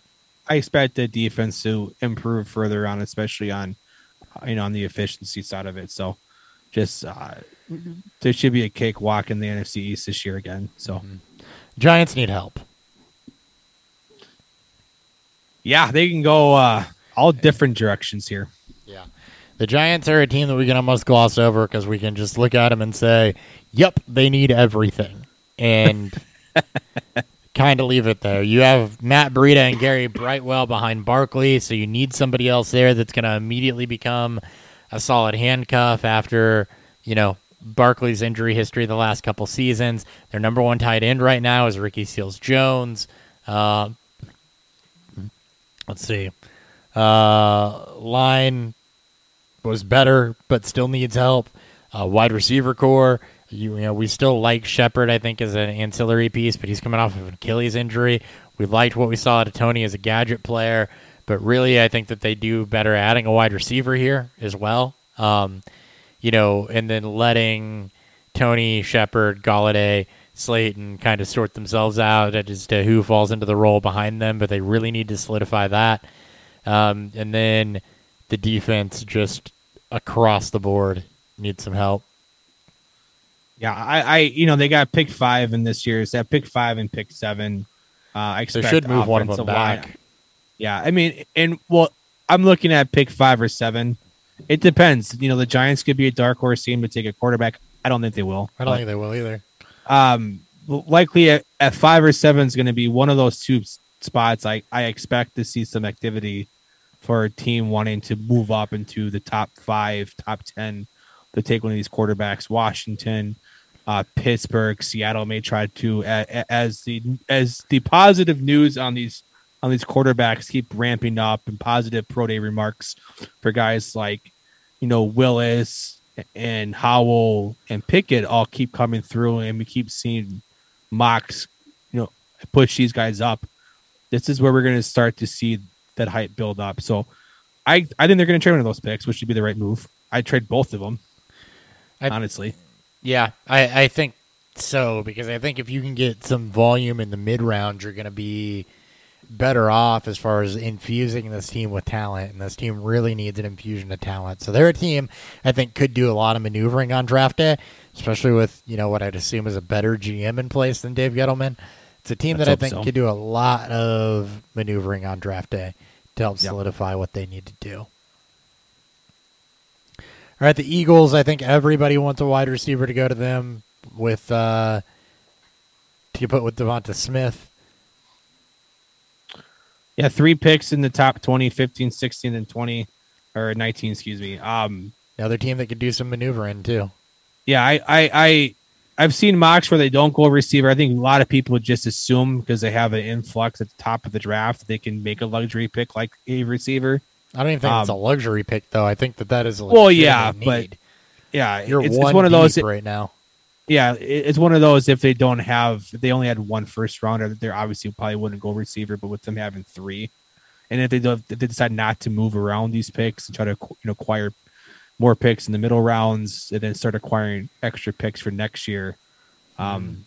I expect the defense to improve further on, especially on you know on the efficiency side of it. So just uh, there should be a cakewalk in the NFC East this year again. So Giants need help. yeah, they can go. uh all different directions here. Yeah. The Giants are a team that we can almost gloss over because we can just look at them and say, yep, they need everything. And *laughs* kind of leave it there. You have Matt Breida and Gary Brightwell behind Barkley, so you need somebody else there that's going to immediately become a solid handcuff after, you know, Barkley's injury history the last couple seasons. Their number one tight end right now is Ricky Seals Jones. Uh, let's see. Uh, line was better, but still needs help. Uh, wide receiver core. You, you know, we still like Shepard. I think as an ancillary piece, but he's coming off of an Achilles injury. We liked what we saw out of Toney as a gadget player, but really, I think that they do better adding a wide receiver here as well. Um, you know, and then letting Toney Shepard, Golladay, Slayton kind of sort themselves out as to who falls into the role behind them, but they really need to solidify that. Um, and then the defense just across the board needs some help. Yeah, I, I, you know, they got pick five in this year's. That pick five and pick seven. Uh, I They expect should move one of them offensive line- back. Yeah, I mean, and well, I'm looking at pick five or seven. It depends. You know, the Giants could be a dark horse team to take a quarterback. I don't think they will. I don't but, think they will either. um, likely at, at five or seven is going to be one of those two spots. I I expect to see some activity for a team wanting to move up into the top five, top ten to take one of these quarterbacks. Washington, uh, Pittsburgh, Seattle may try to as the as the positive news on these on these quarterbacks keep ramping up and positive pro day remarks for guys like you know Willis and Howell and Pickett all keep coming through, and we keep seeing mocks, you know, push these guys up. This is where we're going to start to see that hype build up. So, I I think they're going to trade one of those picks, which would be the right move. I'd trade both of them, I- honestly. Yeah, I, I think so because I think if you can get some volume in the mid round, you're going to be better off as far as infusing this team with talent, and this team really needs an infusion of talent. So they're a team I think could do a lot of maneuvering on draft day, especially with you know what I'd assume is a better GM in place than Dave Gettleman. It's a team Let's that I think so. could do a lot of maneuvering on draft day to help Yep. solidify what they need to do. All right, the Eagles. I think everybody wants a wide receiver to go to them with uh, to put with Devonta Smith. Yeah, three picks in the top 20, 15, 16, and 20 or 19, excuse me. Um The other team that could do some maneuvering too. yeah, I I I I've seen mocks where they don't go receiver. I think a lot of people would just assume because they have an influx at the top of the draft, they can make a luxury pick like a receiver. I don't even think it's a Um, luxury pick though. I think that that is a Well, yeah, but need. Yeah, you're it's, one, it's one of those. right now. Yeah, it's one of those. If they don't have, if they only had one first rounder, they're obviously probably wouldn't go receiver. But with them having three, and if they don't, if they decide not to move around these picks and try to you know acquire more picks in the middle rounds, and then start acquiring extra picks for next year, um,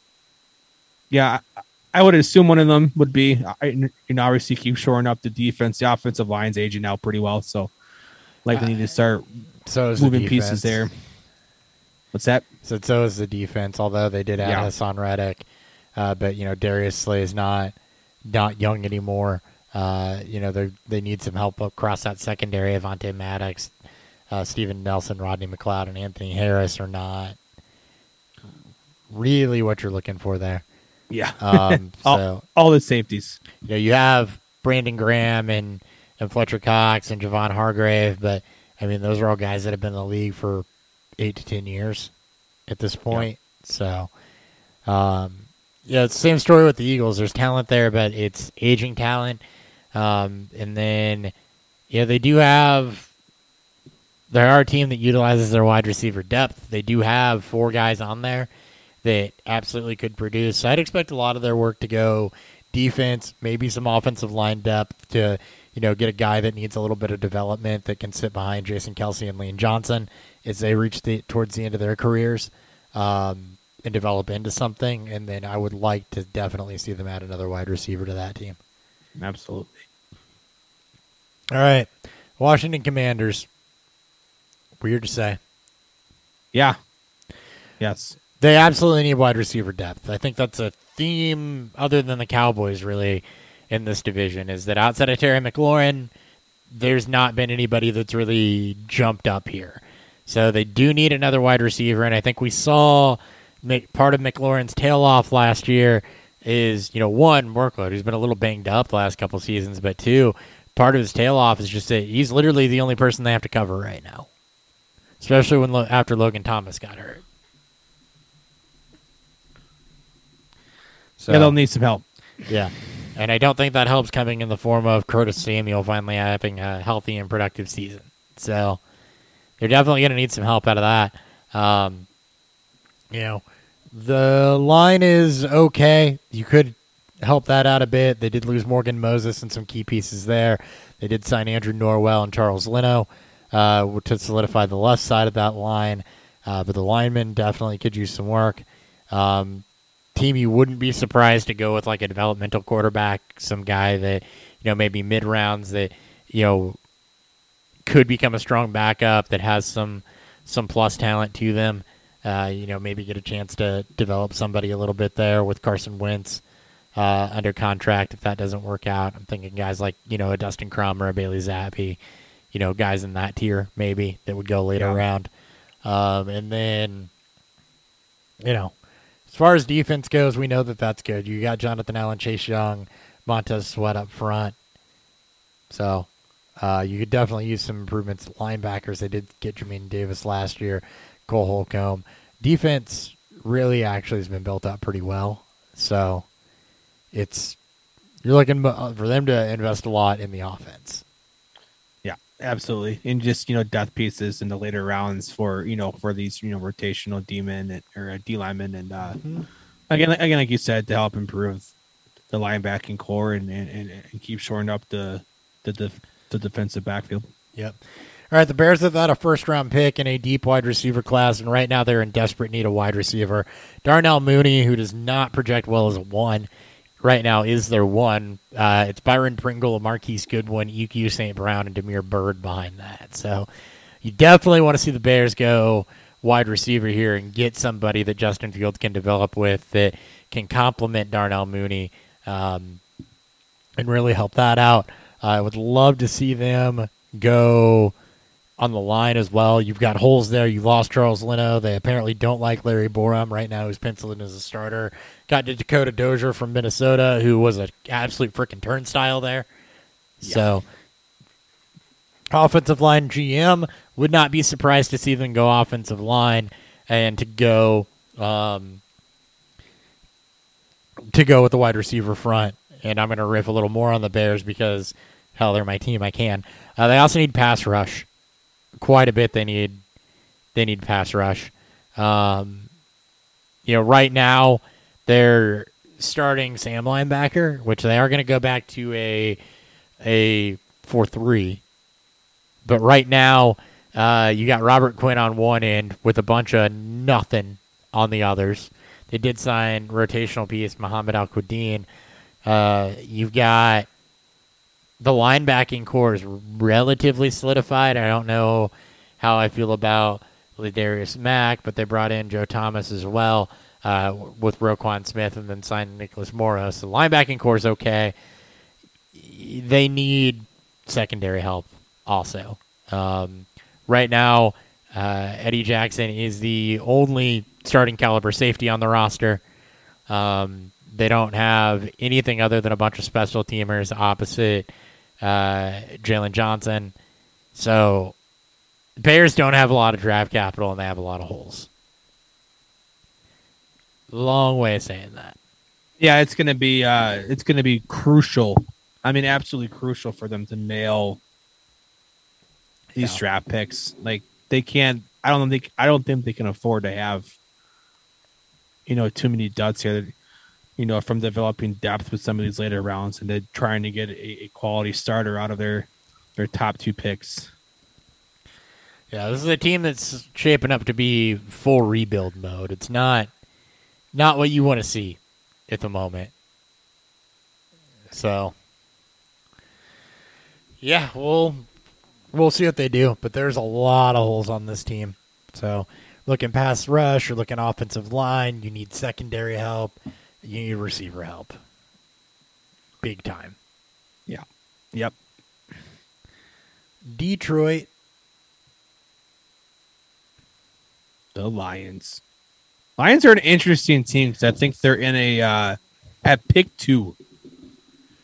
yeah, I, I would assume one of them would be, I, you know, obviously keep shoring up the defense. The offensive line's aging out pretty well, so likely need to start So is the moving pieces there. What's that? So so is the defense. Although they did add Yeah. Haason Reddick, uh, but you know Darius Slay is not not young anymore. Uh, you know they they need some help across that secondary. Avonte Maddox, uh, Steven Nelson, Rodney McLeod, and Anthony Harris are not really what you're looking for there. Yeah, Um, *laughs* all, so all the safeties. you know you have Brandon Graham and and Fletcher Cox and Javon Hargrave, but I mean those are all guys that have been in the league for eight to ten years at this point. So, um, yeah, it's same story with the Eagles. There's talent there, but it's aging talent. Um, and then, yeah, they do have. They are a team that utilizes their wide receiver depth. They do have four guys on there that absolutely could produce. So I'd expect a lot of their work to go defense, maybe some offensive line depth to, you know, get a guy that needs a little bit of development that can sit behind Jason Kelce and Lane Johnson as they reach the towards the end of their careers um, and develop into something. And then I would like to definitely see them add another wide receiver to that team. Absolutely. All right, Washington Commanders. Weird to say. Yeah. Yes. They absolutely need wide receiver depth. I think that's a theme other than the Cowboys really in this division is that outside of Terry McLaurin, there's not been anybody that's really jumped up here. So they do need another wide receiver, and I think we saw part of McLaurin's tail off last year is you know one workload. He's been a little banged up the last couple seasons, but two, part of his tail off is just that he's literally the only person they have to cover right now, especially when after Logan Thomas got hurt. So yeah, they'll need some help. yeah. And I don't think that helps coming in the form of Curtis Samuel finally having a healthy and productive season. So they're definitely going to need some help out of that. Um, you know, the line is okay. You could help that out a bit. They did lose Morgan Moses and some key pieces there. They did sign Andrew Norwell and Charles Leno uh, to solidify the left side of that line. Uh, but the linemen definitely could use some work. Um, team you wouldn't be surprised to go with like a developmental quarterback, some guy that you know maybe mid rounds that you know could become a strong backup that has some some plus talent to them. Uh, you know, maybe get a chance to develop somebody a little bit there with Carson Wentz uh, under contract if that doesn't work out. I'm thinking guys like you know a Dustin Crum or a Bailey Zappe, you know guys in that tier maybe that would go later Yeah. round, um, and then you know as far as defense goes, we know that that's good. You got Jonathan Allen, Chase Young, Montez Sweat up front. So uh, you could definitely use some improvements linebackers. They did get Jamin Davis last year, Cole Holcomb. Defense really actually has been built up pretty well. So it's you're looking for them to invest a lot in the offense. Absolutely. And just you know, death pieces in the later rounds for you know for these you know rotational demon and, or uh, D linemen and uh, again again like you said to help improve the linebacking core and and, and, and keep shoring up the the def- the defensive backfield. Yep. All right, the Bears have had a first round pick in a deep wide receiver class, and right now they're in desperate need of wide receiver. Darnell Mooney, who does not project well as a one, right now is their one. Uh, it's Byron Pringle, Marquise Goodwin, EQ St. Brown, and Damiere Byrd behind that. So you definitely want to see the Bears go wide receiver here and get somebody that Justin Fields can develop with that can complement Darnell Mooney um, and really help that out. I would love to see them go on the line as well. You've got holes there. You lost Charles Leno. They apparently don't like Larry Borom right now, who's penciled in as a starter. Got Dakota Dozier from Minnesota, who was an absolute freaking turnstile there. So, offensive line GM would not be surprised to see them go offensive line and to go um, to go with the wide receiver front. And I'm going to riff a little more on the Bears because hell, they're my team. I can. Uh, they also need pass rush, quite a bit. They need they need pass rush. Um, you know, right now they're starting Sam linebacker, which they are going to go back to a a four three. But right now, uh, you got Robert Quinn on one end with a bunch of nothing on the others. They did sign rotational piece Muhammad Al Quadin. Uh, you've got the linebacking core is relatively solidified. I don't know how I feel about Ladarius Mack, but they brought in Joe Thomas as well uh, with Roquan Smith and then signed Nicholas Morrow. So the linebacking core is okay. They need secondary help also. Um, right now, uh, Eddie Jackson is the only starting caliber safety on the roster. Um, they don't have anything other than a bunch of special teamers opposite uh, Jaylon Johnson. So Bears don't have a lot of draft capital and they have a lot of holes. Long way of saying that. Yeah, it's gonna be uh it's gonna be crucial. I mean, absolutely crucial for them to nail these Yeah. draft picks. Like they can't. I don't think. I don't think they can afford to have. You know, too many duds here. You know, from developing depth with some of these later rounds, and then trying to get a, a quality starter out of their their top two picks. Yeah, this is a team that's shaping up to be full rebuild mode. It's not not what you want to see at the moment. So yeah, we'll we'll see what they do, but there's a lot of holes on this team. So looking past rush, you're looking offensive line, you need secondary help, you need receiver help. Big time. Yeah. Yep. Detroit. The Lions. Lions are an interesting team because I think they're in a uh, at pick two.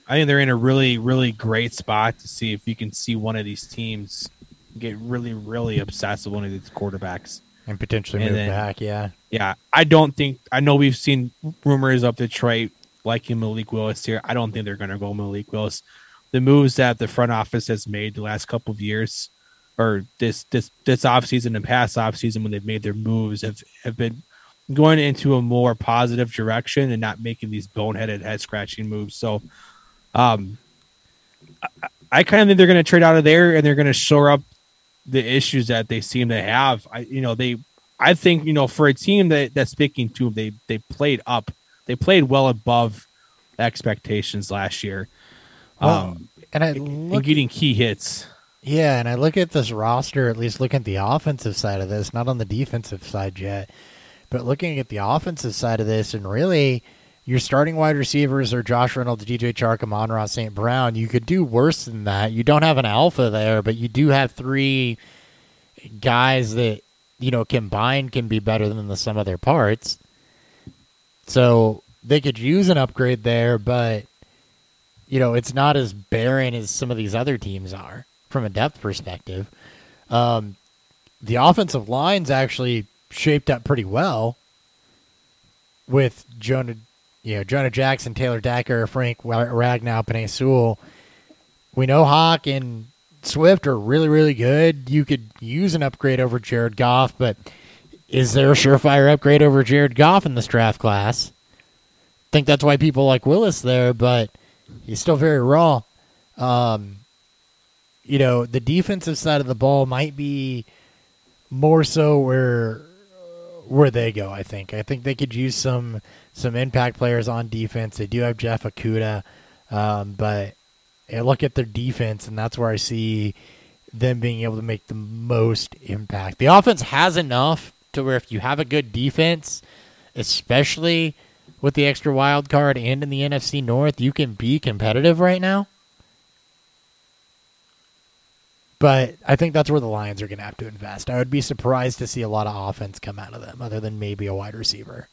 I think they're in a really, really great spot to see if you can see one of these teams get really, really obsessed with one of these quarterbacks. And potentially And move then- back, yeah. Yeah, I don't think I know we've seen rumors of Detroit liking Malik Willis here. I don't think they're going to go Malik Willis. The moves that the front office has made the last couple of years, or this this this offseason and past offseason when they've made their moves, have have been going into a more positive direction and not making these boneheaded head scratching moves. So, um, I, I kind of think they're going to trade out of there and they're going to shore up the issues that they seem to have. I you know they I think you know for a team that that's picking two, they they played up, they played well above expectations last year. Well, um, And I and look getting key hits. Yeah, and I look at this roster, at least looking at the offensive side of this, not on the defensive side yet, but looking at the offensive side of this, and really, your starting wide receivers are Josh Reynolds, DJ Chark, Amon-Ra, St. Brown. You could do worse than that. You don't have an alpha there, but you do have three guys that, you know, combined can be better than the sum of their parts. So they could use an upgrade there, but you know, it's not as barren as some of these other teams are from a depth perspective. Um, the offensive line's actually shaped up pretty well with Jonah, you know, Jonah Jackson, Taylor Decker, Frank Ragnow, Penei Sewell. We know Hock and Swift are really, really good. You could use an upgrade over Jared Goff, but is there a surefire upgrade over Jared Goff in this draft class? I think that's why people like Willis there, but he's still very raw. Um, you know, the defensive side of the ball might be more so where where they go. I think. I think they could use some some impact players on defense. They do have Jeff Okudah, um, but I look at their defense, and that's where I see them being able to make the most impact. The offense has enough to where if you have a good defense, especially with the extra wild card and in the NFC North, you can be competitive right now. But I think that's where the Lions are going to have to invest. I would be surprised to see a lot of offense come out of them, other than maybe a wide receiver.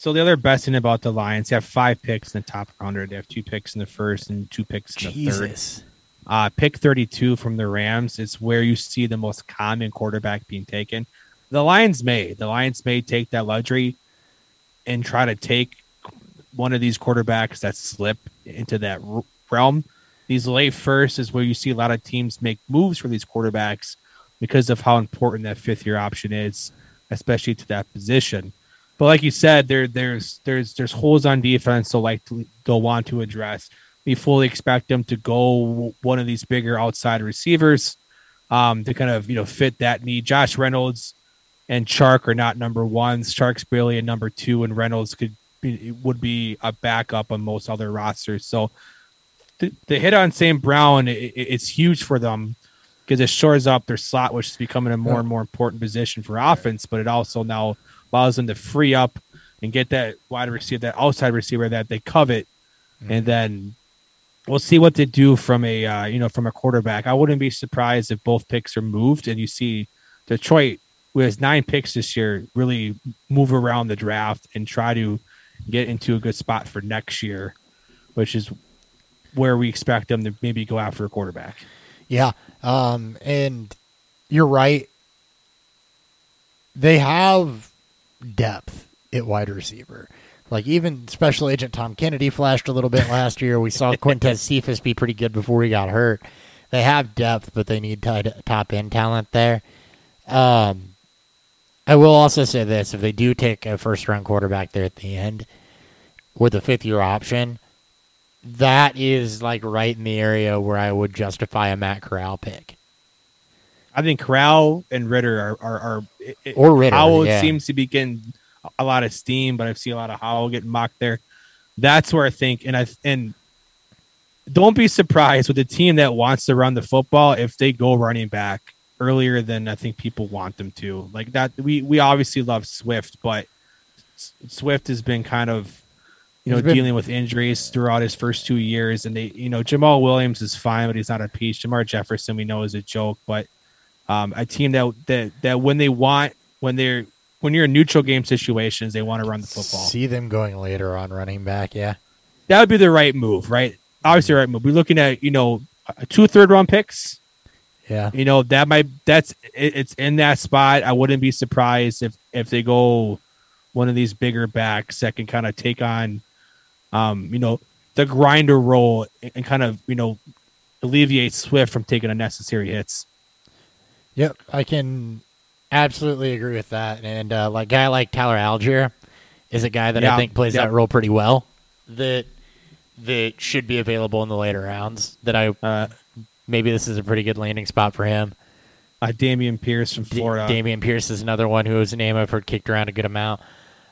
So the other best thing about the Lions, they have five picks in the top hundred. They have two picks in the first and two picks in the third. Jesus. Uh, pick 32 from the Rams is where you see the most common quarterback being taken. The Lions may. The Lions may take that luxury and try to take one of these quarterbacks that slip into that realm. These late first is where you see a lot of teams make moves for these quarterbacks because of how important that fifth year option is, especially to that position. But like you said, there there's there's there's holes on defense, so like to, they'll want to address. We fully expect them to go one of these bigger outside receivers um, to kind of you know fit that need. Josh Reynolds and Chark are not number ones. Chark's barely a number two, and Reynolds could be would be a backup on most other rosters. So the, the hit on St. Brown i i- it's huge for them because it shores up their slot, which is becoming a more and more important position for offense. But it also now allows them to free up and get that wide receiver, that outside receiver that they covet, and then we'll see what they do from a uh, you know from a quarterback. I wouldn't be surprised if both picks are moved, and you see Detroit who has nine picks this year really move around the draft and try to get into a good spot for next year, which is where we expect them to maybe go after a quarterback. Yeah. Um, and you're right. They have depth at wide receiver. Like even Special Agent Tom Kennedy flashed a little bit last year. We saw *laughs* Quintez Cephus be pretty good before he got hurt. They have depth, but they need top end talent there. Um, I will also say this: if they do take a first round quarterback there at the end with a fifth year option, that is like right in the area where I would justify a Matt Corral pick. I think Corral and Ridder are are, are it- Or Ridder, Howell yeah. seems to be getting a lot of steam, but I've seen a lot of Howell getting mocked there. That's where I think, and I and don't be surprised with a team that wants to run the football if they go running back earlier than I think people want them to. Like that, we we obviously love Swift, but Swift has been kind of you know, been- dealing with injuries throughout his first two years. And they, you know, Jamaal Williams is fine, but he's not a piece. Jermar Jefferson, we know, is a joke. But um, a team that that that when they want, when they're when you're in neutral game situations, they want to run the football. See them going later on running back. Yeah. That would be the right move, right? Obviously, the right move. We're looking at you know two third round picks. Yeah. You know that might that's it, it's in that spot. I wouldn't be surprised if if they go one of these bigger backs that can kind of take on, um, you know, the grinder role and, and kind of you know alleviate Swift from taking unnecessary hits. Yep. I can absolutely agree with that. And uh, like guy like Tyler Allgeier is a guy that I think plays Yep. that role pretty well. That that should be available in the later rounds. That I Uh, maybe this is a pretty good landing spot for him. uh Dameon Pierce from D- Florida. Dameon Pierce is another one who is a name I've heard kicked around a good amount.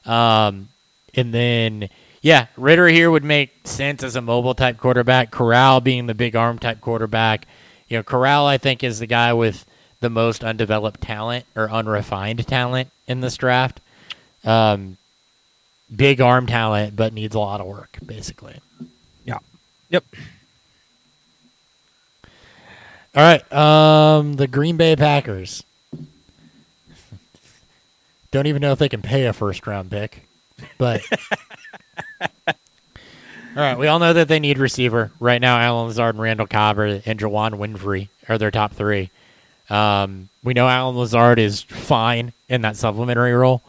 Um, and then, yeah, Ridder here would make sense as a mobile type quarterback. Corral being the big arm type quarterback. You know, Corral, I think, is the guy with the most undeveloped talent or unrefined talent in this draft. Um, big arm talent, but needs a lot of work, basically. Yeah. Yep. All right. Um, the Green Bay Packers. *laughs* Don't even know if they can pay a first round pick, but *laughs* all right. We all know that they need receiver right now. Allen Lazard and Randall Cobb are- and Juwann Winfree are their top three. Um, we know Allen Lazard is fine in that supplementary role,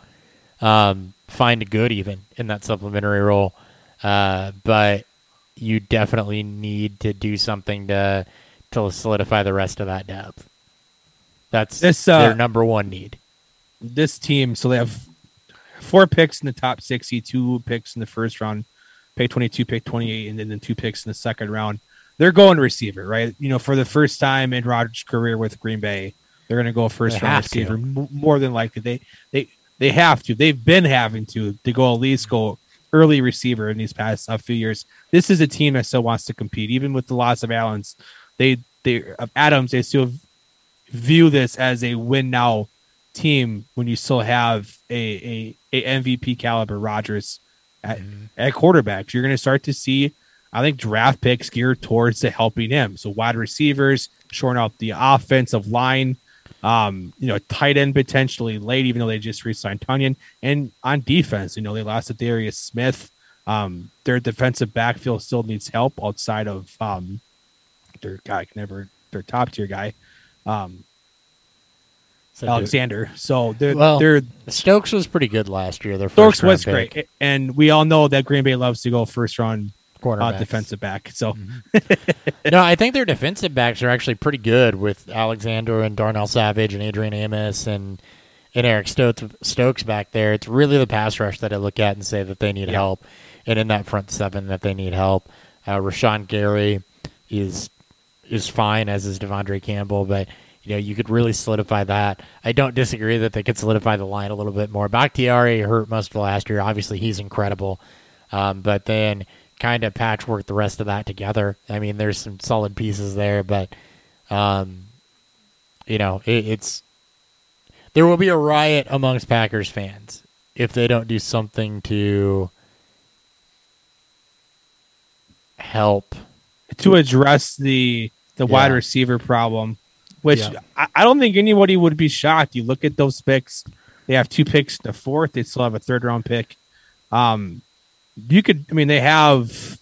um, fine to good even in that supplementary role, uh, but you definitely need to do something to to solidify the rest of that depth. That's This, uh, their number one need. this team, so they have four picks in the top sixty, two picks in the first round, pick 22, pick 28, and then the two picks in the second round. They're going receiver, right? You know, for the first time in Rodgers' career with Green Bay, they're going to go first They round to. receiver m- more than likely. They they they have to. They've been having to to go at least go early receiver in these past uh, few years. This is a team that still wants to compete, even with the loss of Allen's. They they of Adams. They still view this as a win now team when you still have a a, a MVP caliber Rodgers at, at quarterback. You're going to start to see, I think, draft picks geared towards to helping him. So wide receivers, shoring out the offensive line, um, you know, tight end potentially late, even though they just re-signed Tonyan, and on defense, you know, they lost Darius Smith. Um, their defensive backfield still needs help outside of um, their guy, never their top tier guy. Um, So Alexander. So they're Well, they're Stokes was pretty good last year. Their Stokes was pick, great, and we all know that Green Bay loves to go first round uh, defensive back. So no, I think their defensive backs are actually pretty good with Alexander and Darnell Savage and Adrian Amos and and Eric Stokes, Stokes back there. It's really the pass rush that I look at and say that they need Yeah. help, and in that front seven that they need help. Uh, Rashan Gary is is fine as is Devondre Campbell, but you know you could really solidify that. I don't disagree that they could solidify the line a little bit more. Bakhtiari hurt most of last year. Obviously, he's incredible, um, but then kind of patchwork the rest of that together. I mean, there's some solid pieces there, but um, you know, it, it's there will be a riot amongst Packers fans if they don't do something to help. to address the the wide receiver problem, which Yeah. I, I don't think anybody would be shocked. You look at those picks; they have two picks in the fourth. They still have a third round pick. Um, you could, I mean, they have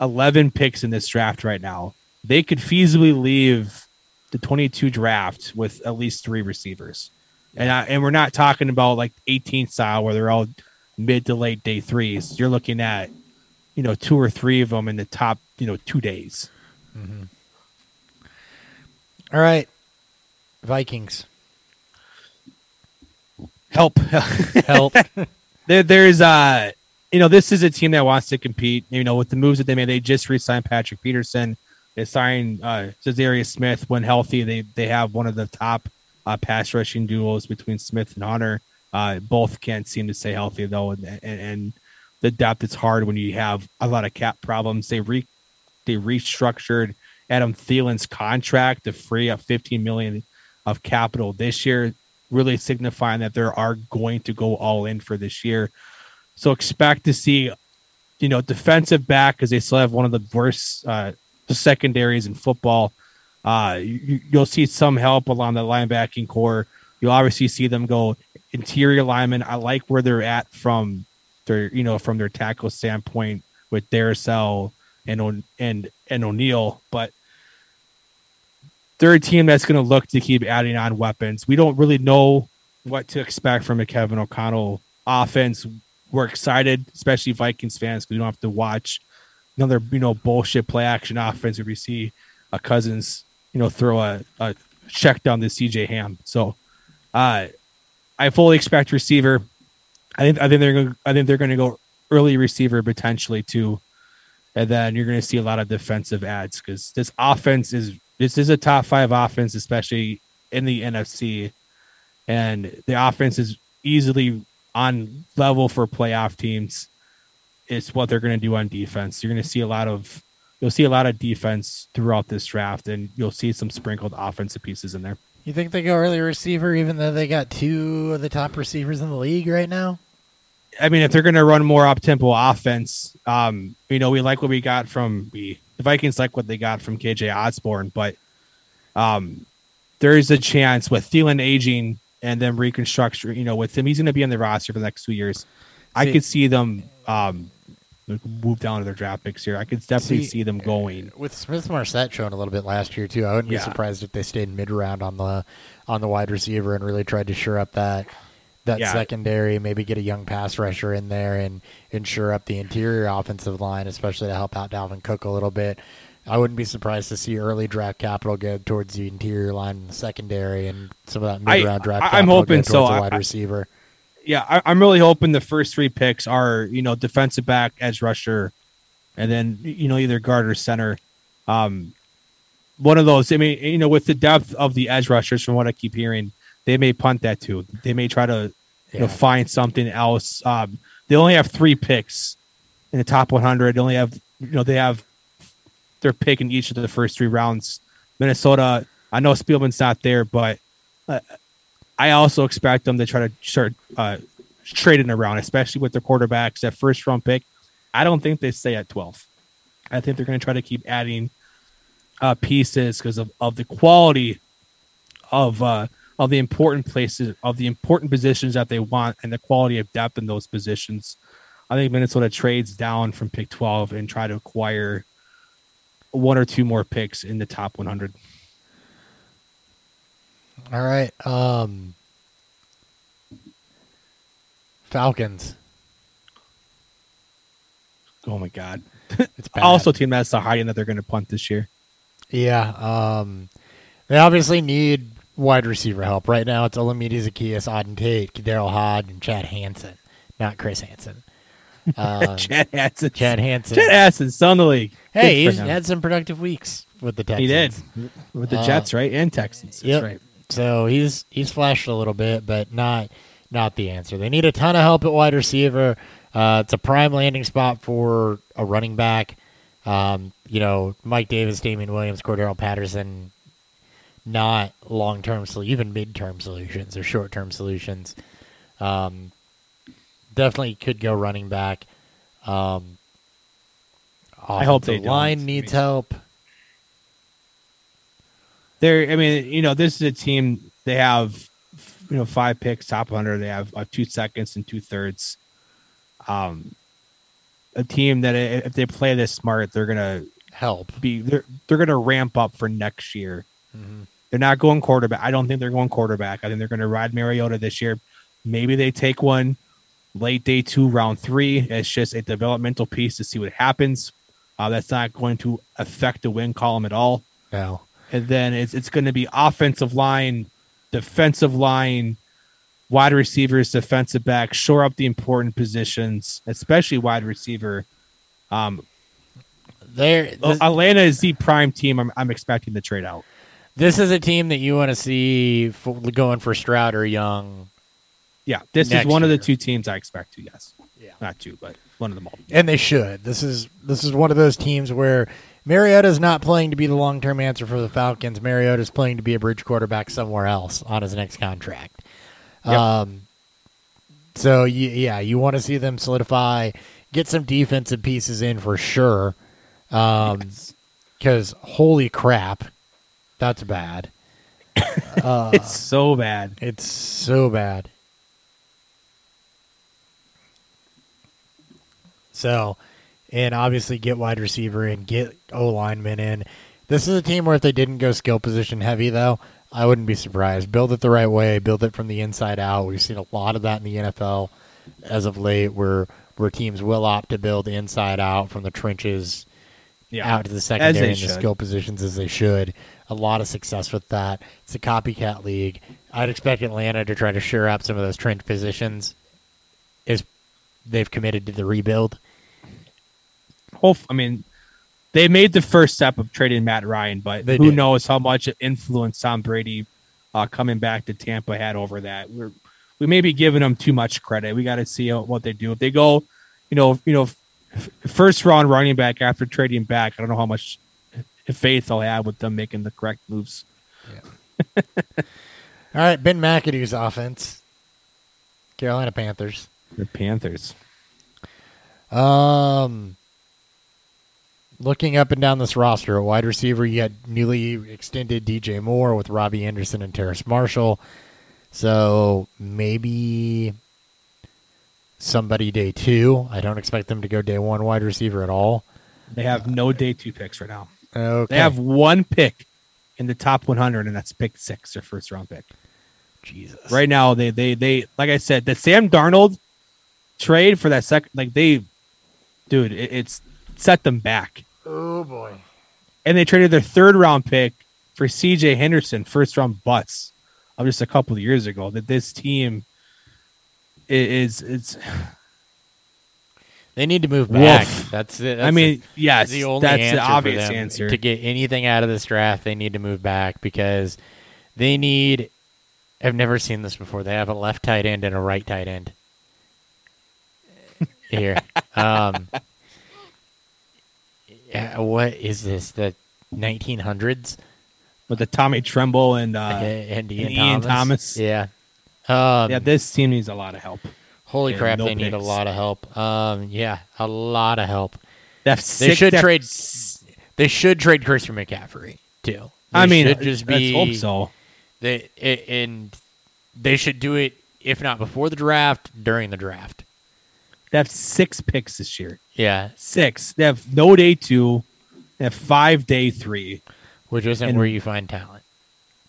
eleven picks in this draft right now. They could feasibly leave the twenty two draft with at least three receivers, and I, and we're not talking about like eighteen style where they're all mid to late day threes. You're looking at you know two or three of them in the top you know two days. All right, Vikings Help. *laughs* help. there, there's uh you know this is a team that wants to compete. You know with the moves that they made, they just re-signed Patrick Peterson. They signed uh, Smith when healthy. They they have one of the top uh, pass rushing duos between Smith and Hunter. Uh, both can't seem to stay healthy though, and, and and the depth is hard when you have a lot of cap problems. They re they restructured Adam Thielen's contract to free up 15 million of capital this year, really signifying that they are going to go all in for this year. So expect to see you know, defensive back because they still have one of the worst uh, secondaries in football. Uh, you, you'll see some help along the linebacking core. You'll obviously see them go interior lineman. I like where they're at from their, you know, from their tackle standpoint with Darcel and and and O'Neill, but they're a team that's going to look to keep adding on weapons. We don't really know what to expect from a Kevin O'Connell offense. We're excited, especially Vikings fans, because we don't have to watch another you know bullshit play action offense where we see a Cousins you know throw a, a check down to CJ Ham. So, uh, I fully expect receiver. I think I think they're gonna, I think they're going to go early receiver potentially too, and then you're going to see a lot of defensive ads because this offense is this is a top five offense, especially in the NFC, and the offense is easily on level for playoff teams. It's what they're going to do on defense. You're going to see a lot of you'll see a lot of defense throughout this draft, and you'll see some sprinkled offensive pieces in there. You think they go early receiver, even though they got two of the top receivers in the league right now? I mean, if they're going to run more up tempo offense, um, you know, we like what we got from we the Vikings like what they got from KJ Osborn, but um, there is a chance with Thielen aging and then reconstruction, you know, with him, he's going to be on the roster for the next two years. I could see them um, move down to their draft picks here. I could definitely See, see, them going. With Smith-Marsette showing a little bit last year too, I wouldn't Yeah. be surprised if they stayed mid round on the on the wide receiver and really tried to shore up that that Yeah. secondary, maybe get a young pass rusher in there and and shore up the interior offensive line, especially to help out Dalvin Cook a little bit. I wouldn't be surprised to see early draft capital go towards the interior line and secondary and some of that mid round draft I- I'm capital hoping so. a wide I- receiver. Yeah, I, I'm really hoping the first three picks are, you know, defensive back, edge rusher, and then, you know, either guard or center. Um, one of those. I mean, you know, with the depth of the edge rushers, from what I keep hearing, they may punt that too. They may try to, you know, find something else. Um, they only have three picks in the top 100. They only have, you know, they have their pick in each of the first three rounds. Minnesota, I know Spielman's not there, but uh, I also expect them to try to start uh, trading around, especially with their quarterbacks. That first round pick, I don't think they stay at 12. I think they're going to try to keep adding uh, pieces because of, of the quality of uh, of the important places of the important positions that they want and the quality of depth in those positions. I think Minnesota trades down from pick 12 and try to acquire one or two more picks in the top 100. All right. Um Falcons. Oh my god! *laughs* It's bad. Also, team that's the high end that they're going to punt this year. Yeah, um, they obviously need wide receiver help right now. It's Olamide Zaccheaus, Auden Tate, Daryl Hodge, and Chad Hansen, not Chris Hansen. Um, *laughs* Chad Hansen. Chad Hansen. Chad Hansen, still in the league. hey, he's had some productive weeks with the Texans. He did with the Uh, Jets, right, and Texans. That's Yep. right. So he's he's flashed a little bit, but not not the answer. They need a ton of help at wide receiver. Uh, it's a prime landing spot for a running back. Um, you know, Mike Davis, Damien Williams, Cordarrelle Patterson, not long term, so even mid term solutions or short term solutions. Um, definitely could go running back. Um, I hope they offensive don't. line needs help. They're, I mean, you know, this is a team. They have, you know, five picks, top 100. They have uh, two seconds and two thirds. Um, a team that if they play this smart, they're gonna Help. be they're they're gonna ramp up for next year. Mhm. They're not going quarterback. I don't think they're going quarterback. I think they're going to ride Mariota this year. Maybe they take one late day two, round three. It's just a developmental piece to see what happens. Uh, that's not going to affect the win column at all. No. And then it's it's going to be offensive line, defensive line, wide receivers, defensive back, shore up the important positions, especially wide receiver. Um, There. this- Atlanta is the prime team. I'm, I'm expecting to trade out. This is a team that you want to see for, going for Stroud or Young, Yeah, this is one of the two teams I expect to. Yes, Yeah. not two, but one of them all. and they should. This is this is one of those teams where Mariota is not playing to be the long term answer for the Falcons. Mariota is playing to be a bridge quarterback somewhere else on his next contract. Yep. Um, so y- yeah, you want to see them solidify, get some defensive pieces in for sure. Um, because holy crap, that's bad. Uh, *laughs* it's so bad. it's so bad. So, and obviously get wide receiver and get O lineman in. This is a team where if they didn't go skill position heavy, though, I wouldn't be surprised. Build it the right way, build it from the inside out. We've seen a lot of that in the NFL as of late, where where teams will opt to build inside out from the trenches Yeah, out to the secondary and the should. skill positions as they should. A lot of success with that. It's a copycat league. I'd expect Atlanta to try to shore up some of those trench positions they've committed to the rebuild. Hope, I mean, they made the first step of trading Matt Ryan, but They who did. knows how much influence Tom Brady uh, coming back to Tampa had over that. We're we may be giving them too much credit. We got to see how, what they do. If they go, you know, you know, f- first round running back after trading back, I don't know how much faith I'll have with them making the correct moves. *laughs* All right, Ben McAdoo's offense. Carolina Panthers. The Panthers. Um, looking up and down this roster, a wide receiver, you got newly extended DJ Moore with Robbie Anderson and Terrace Marshall. So maybe somebody day two. I don't expect them to go day one wide receiver at all. They have no day two picks right now. Okay. They have one pick in the top 100, and that's pick six, their first round pick. Jesus. Right now, they they they like I said, the Sam Darnold trade for that second, like they, dude, it, it's set them back, Oh boy. and they traded their third round pick for C.J. Henderson, first round butts of just a couple of years ago. That this team i- is it's. They need to move back. Woof. That's it. I mean, That's yes, the only that's answer the for obvious them. answer. To get anything out of this draft, they need to move back because they need. I've never seen this before. They have a left tight end and a right tight end. Here, um, yeah, *laughs* what is this? The 1900s with the Tommy Tremble and uh, and Ian, and Ian Thomas. Thomas. Yeah. Um, yeah, this team needs a lot of help. holy crap! no they need a lot of help. Um, yeah, a lot of help. They, They six- should trade. s- They should trade Christian McCaffrey too. They I mean, should just be. hope so. They i- and they should do it if not before the draft, during the draft. They have six picks this year. Yeah, Six. They have no day two. They have five day three. which isn't And- where you find talent.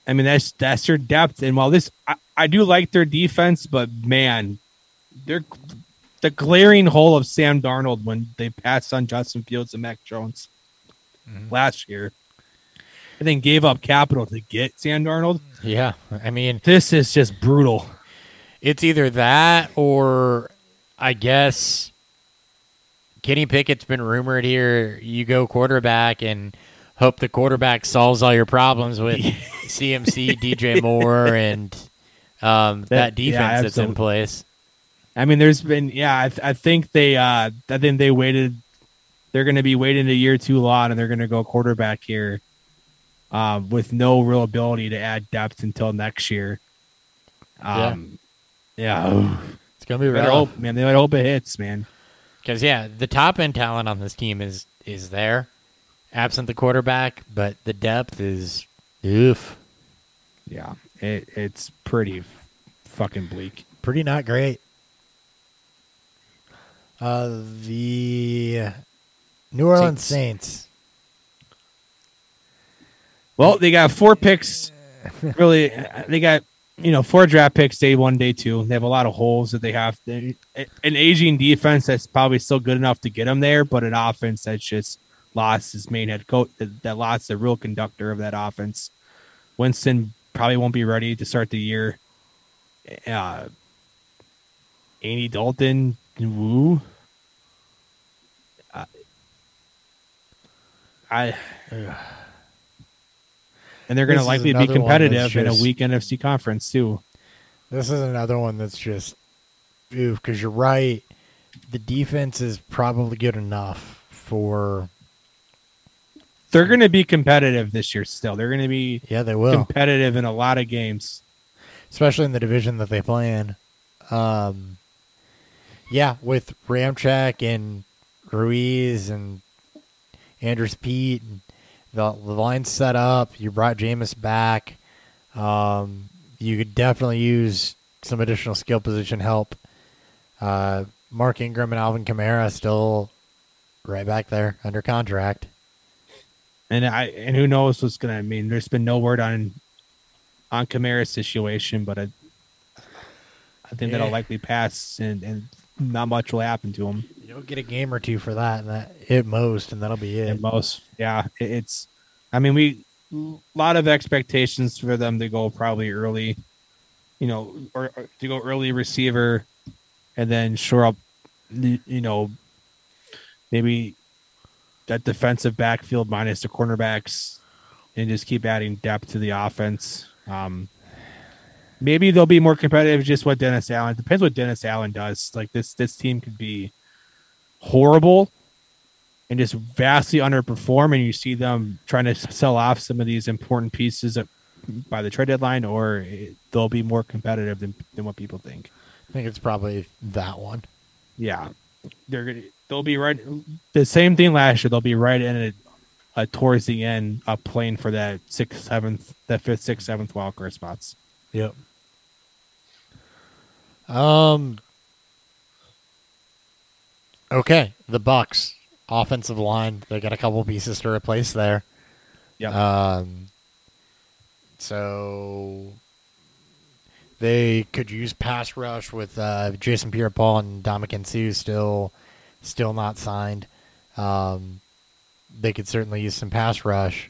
I mean, that's that's their depth. And while this, I, I do like their defense, but man, they're the glaring hole of Sam Darnold when they passed on Justin Fields and Mac Jones Mhm. last year, and then gave up capital to get Sam Darnold. Yeah, I mean, This is just brutal. it's either that or I guess Kenny Pickett's been rumored here. You go quarterback and hope the quarterback solves all your problems with *laughs* CMC, DJ Moore, and um, that, That- defense yeah, that's in place. I mean, there's been yeah. I, th- I think they uh I think they waited. They're going to be waiting a year too long, and they're going to go quarterback here, um, with no real ability to add depth until next year. Um, yeah, It's gonna be better rough. hope, man. They might hope it hits, man. Because yeah, the top end talent on this team is is there, absent the quarterback, but the depth is oof, Yeah, it, it's pretty fucking bleak. pretty not great. Uh, the New Orleans Saints. Well, they got four picks. Really, they got you know four draft picks day one, day two. They have a lot of holes that they have. They, an aging defense that's probably still good enough to get them there, but an offense that's just lost his main head coach. That, that lost the real conductor of that offense. Winston probably won't be ready to start the year. Uh, Andy Dalton, woo. Uh, I and they're going to likely be competitive that's in a just- weak NFC conference too. This is another one that's just oof. Because you're right, the defense is probably good enough for. They're going to be competitive this year. Still, they're going to be Yeah, they will. competitive in a lot of games. especially in the division that they play in. Um, yeah, with Ramczyk and Ruiz and Andrus Peat, and the, the line's set up. You brought Jameis back. Um, you could definitely use some additional skill position help. Uh, Mark Ingram and Alvin Kamara still right back there under contract. And I and who knows what's gonna I mean. There's been no word on on Kamara's situation, but I, I think that'll likely pass, and and not much will happen to him. You'll get a game or two for that, and that at most, and that'll be it. At most, yeah, it- it's. I mean, we a lot of expectations for them to go probably early, you know, or, or to go early receiver, and then shore up, you know, maybe that defensive backfield minus the cornerbacks, and just keep adding depth to the offense. Um, maybe they'll be more competitive. Just what Dennis Allen depends what Dennis Allen does. Like this, this team could be horrible and just vastly underperform, and you see them trying to sell off some of these important pieces at, by the trade deadline, or it, they'll be more competitive than than what people think. I think it's probably that one. Yeah, they're gonna they'll be right the same thing last year. They'll be right in it uh, towards the end, uh, playing for that sixth, seventh, that fifth, sixth, seventh wild card spots. Yep. Um. Okay, the Bucks offensive line. They got a couple pieces to replace there. Yeah, Um. So they could use pass rush with uh, Jason Pierre-Paul and Ndamukong Suh still, still not signed. Um, they could certainly use some pass rush.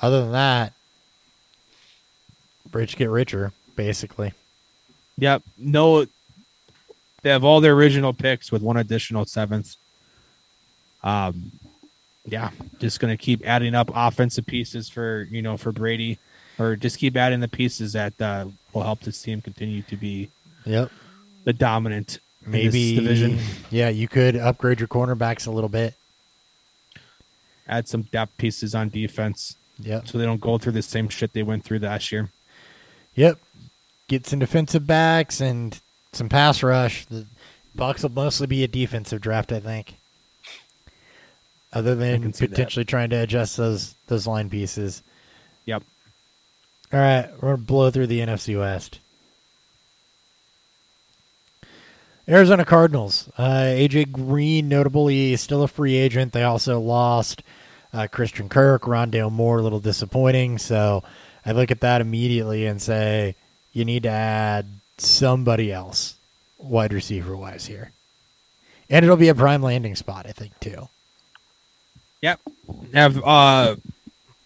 Other than that, rich get richer, basically. Yep. No, they have all their original picks with one additional seventh. Um, yeah, just gonna keep adding up offensive pieces for you know for Brady, or just keep adding the pieces that uh, will help this team continue to be Yep. the dominant Maybe division. Yeah, you could upgrade your cornerbacks a little bit. Add some depth pieces on defense Yeah. so they don't go through the same shit they went through last year. Yep. Get some defensive backs and some pass rush. The Bucks will mostly be a defensive draft, I think. Other than see that. potentially trying to adjust those those line pieces. Yep. All right, we're gonna blow through the NFC West. Arizona Cardinals. Uh, AJ Green, notably, still a free agent. They also lost uh, Christian Kirk, Rondale Moore, a little disappointing. So I look at that immediately and say, you need to add somebody else, wide receiver wise here. And it'll be a prime landing spot, I think, too. Yep. Have uh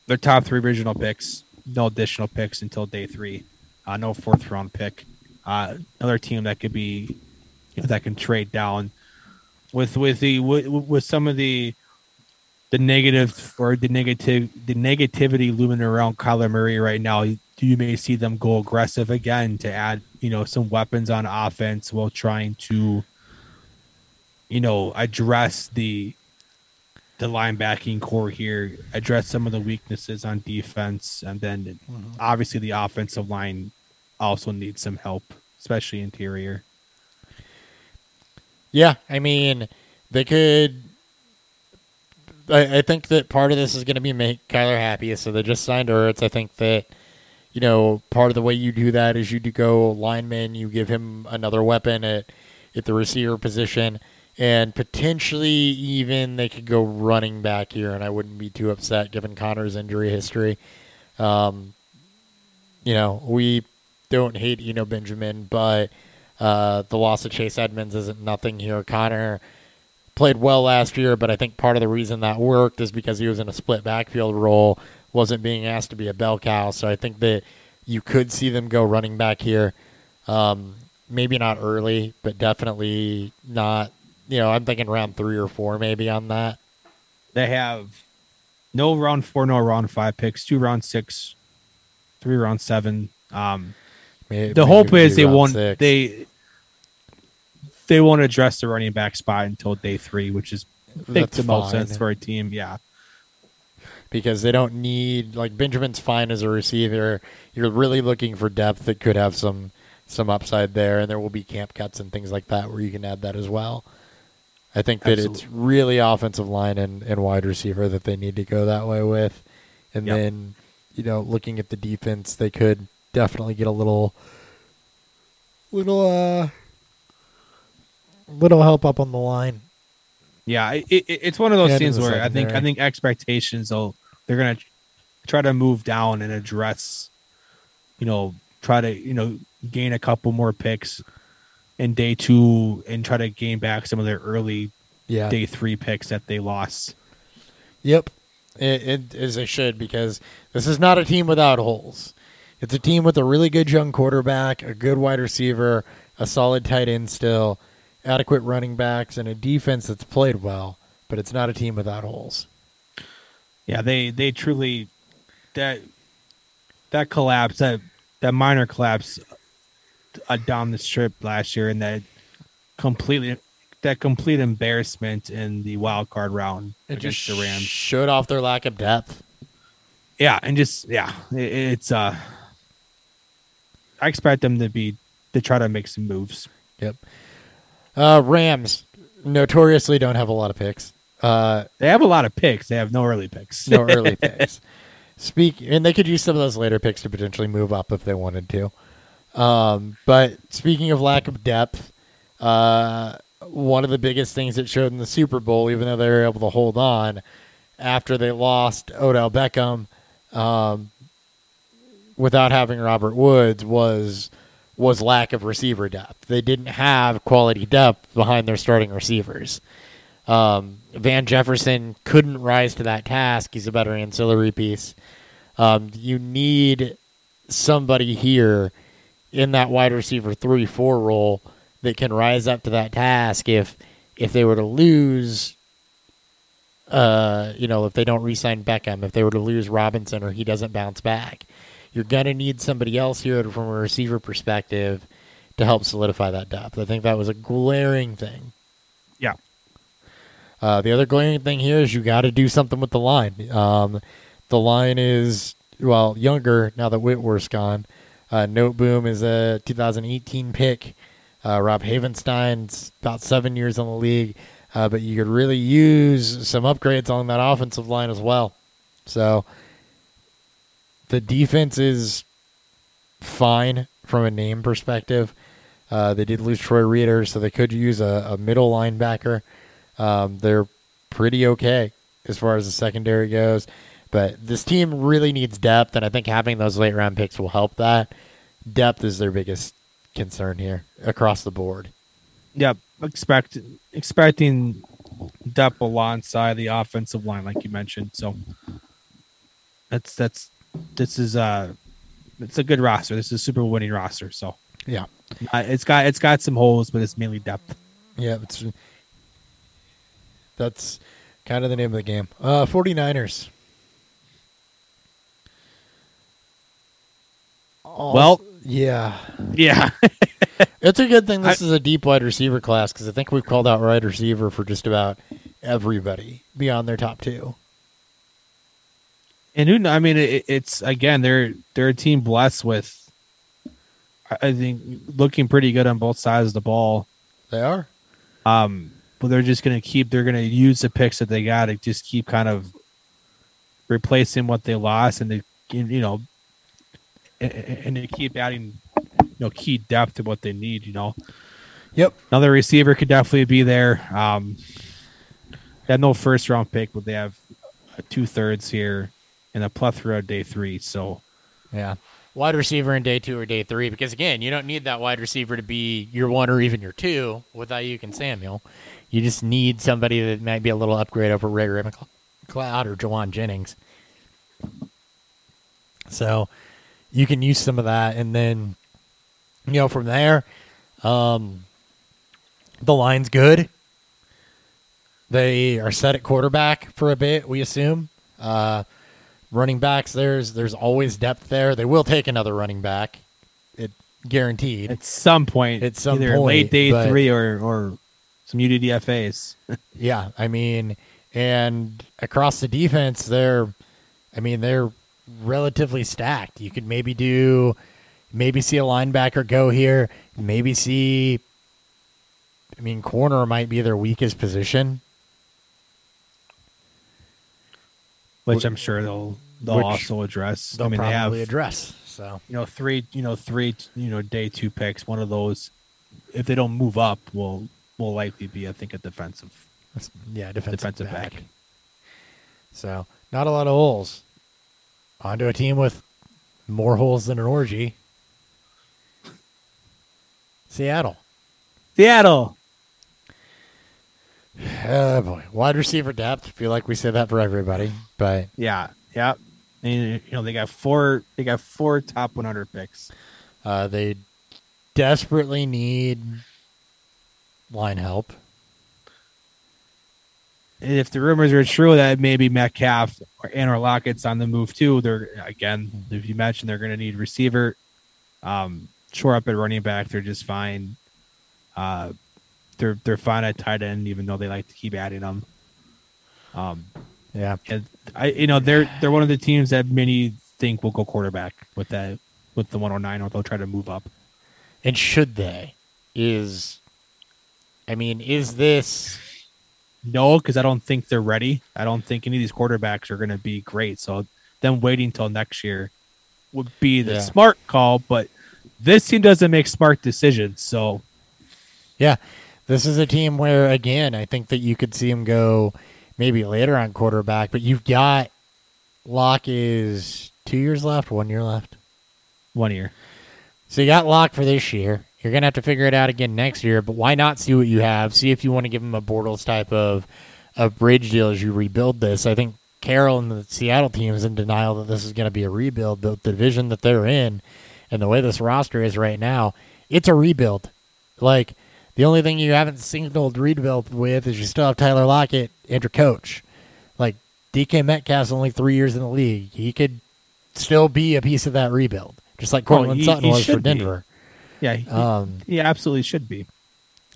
their top three original picks, no additional picks until day three. Uh, no fourth round pick. Uh, another team that could be that can trade down with with the with, with some of the the negative or the negative the negativity looming around Kyler Murray right now. You may see them go aggressive again to add you know some weapons on offense while trying to you know address the the linebacking core here, address some of the weaknesses on defense, and then mm-hmm. obviously the offensive line also needs some help, especially interior. Yeah, I mean, they could. I, I think that part of this is going to be make Kyler happy, so they just signed Ertz. I think that you know part of the way you do that is you do go lineman, you give him another weapon at at the receiver position, and potentially even they could go running back here, and I wouldn't be too upset given Conner's injury history. Um, you know, we don't hate Eno Benjamin, but uh, the loss of Chase Edmonds isn't nothing here. Conner played well last year, but I think part of the reason that worked is because he was in a split backfield role, wasn't being asked to be a bell cow. So I think that you could see them go running back here. Um, maybe not early, but definitely not. You know, I'm thinking round three or four, maybe on that. They have no round four, no round five picks, two round six, three round seven. Um, Maybe, the hope is they won't six. they they won't address the running back spot until day three, which is makes the most sense for a team. Yeah, because they don't need like Benjamin's fine as a receiver. You're really looking for depth that could have some some upside there, and there will be camp cuts and things like that where you can add that as well. I think that it's really offensive line and, and wide receiver that they need to go that way with. And Yep. then, you know, looking at the defense, they could definitely get a little little uh little help up on the line. Yeah, it, it, it's one of those And things where I think I think expectations will they're gonna try to move down and address, you know, try to you know gain a couple more picks in day two and try to gain back some of their early Yeah. day three picks that they lost. Yep. It, it, as they should because this is not a team without holes. It's a team with a really good young quarterback, a good wide receiver, a solid tight end still, adequate running backs, and a defense that's played well. But it's not a team without holes. Yeah, they they truly that that collapse that that minor collapse uh, down the strip last year and that completely that complete embarrassment in the wild card round It against just the Rams. showed off their lack of depth. Yeah, and just yeah, it, it's uh, I expect them to be to try to make some moves. Yep. Uh, Rams notoriously don't have a lot of picks. Uh, They have a lot of picks. They have no early picks. no *laughs* early picks. Speak, and they could use some of those later picks to potentially move up if they wanted to. Um, but speaking of lack of depth, uh, one of the biggest things that showed in the Super Bowl, even though they were able to hold on after they lost Odell Beckham um, without having Robert Woods, was was lack of receiver depth. They didn't have quality depth behind their starting receivers. Um, Van Jefferson couldn't rise to that task. He's a better ancillary piece. Um, you need somebody here in that wide receiver three four role that can rise up to that task if if they were to lose uh you know if they don't re-sign Beckham if they were to lose Robinson or he doesn't bounce back you're going to need somebody else here from a receiver perspective to help solidify that depth I think that was a glaring thing. Uh, the other glaring thing here is you got to do something with the line. Um, the line is well younger now that Whitworth's gone. Uh, Noteboom is a 2018 pick. Uh, Rob Havenstein's about seven years in the league, uh, but you could really use some upgrades on that offensive line as well. So the defense is fine from a name perspective. Uh, they did lose Troy Reeder, so they could use a, a middle linebacker. Um, they're pretty okay as far as the secondary goes. But this team really needs depth, and I think having those late round picks will help that. Depth is their biggest concern here across the board. Yep, expect expecting depth alongside the offensive line, like you mentioned. So that's that's this is uh it's a good roster. This is a super winning roster. So Yeah. uh, it's got it's got some holes, but it's mainly depth. Yeah, it's that's kind of the name of the game. Uh 49ers. Well- yeah. Yeah, *laughs* It's a good thing this is a deep wide receiver class because I think we've called out wide receiver for just about everybody beyond their top two. and who? I mean, it, it's again they're they're a team blessed with. I- I think looking pretty good on both sides of the ball. They are. Um, but they're just going to keep. They're going to use the picks that they got to just keep kind of replacing what they lost, and they, you know, and, and they keep adding, you know, key depth to what they need. You know, Yep. another receiver could definitely be there. Um, they had no first round pick, but they have two thirds here and a plethora of day three. So Yeah. Wide receiver in day two or day three, because again, you don't need that wide receiver to be your one or even your two with you and Samuel. You just need somebody that might be a little upgrade over Ray McCloud or Jauan Jennings. So you can use some of that, and then you know from there, um, the line's good. They are set at quarterback for a bit, we assume. Uh, running backs, there's there's always depth there. They will take another running back, it guaranteed. at some point, At some either point, late day three or or some UDDFA's. *laughs* Yeah, I mean, and across the defense, they're, I mean, they're relatively stacked. You could maybe do, maybe see a linebacker go here. Maybe see. I mean, corner might be their weakest position. which I'm sure they'll they'll Which also address. They'll I mean, they have probably address. So you know three you know three you know day two picks. One of those, if they don't move up, will will likely be I think a defensive yeah, defensive, defensive back. back. So not a lot of holes. Onto a team with more holes than an orgy. Seattle. Seattle. *sighs* Oh boy, wide receiver depth. Feel like we say that for everybody, but Yeah, yeah. And you know they got four they got four top 100 picks. uh, they desperately need line help. And if the rumors are true that maybe Metcalf or and or Lockett's on the move too, they're again, if you mentioned they're going to need receiver, um, shore up at running back, they're just fine. Uh, they're they're fine at tight end, even though they like to keep adding them. Um, Yeah, and I, you know, they're they're one of the teams that many think will go quarterback with that with the 109, or they'll try to move up. and should they? Is I mean, is this No, because I don't think they're ready. I don't think any of these quarterbacks are going to be great. So them waiting till next year would be the Yeah. smart call. But this team doesn't make smart decisions. So Yeah, this is a team where again, I think that you could see them go maybe later on quarterback, but you've got Lock is two years left, one year left. one year, So you got Lock for this year. You're gonna have to figure it out again next year, but why not see what you have? See if you want to give him a Bortles type of a bridge deal as you rebuild this. I think Carroll and the Seattle team is in denial that this is going to be a rebuild. The division that they're in and the way this roster is right now, it's a rebuild. Like the only thing you haven't signaled rebuild with is you still have Tyler Lockett and your coach. Like DK Metcalf's only three years in the league. He could still be a piece of that rebuild, just like Courtland he- Sutton was for Denver. be. Yeah, he, Um, he absolutely should be.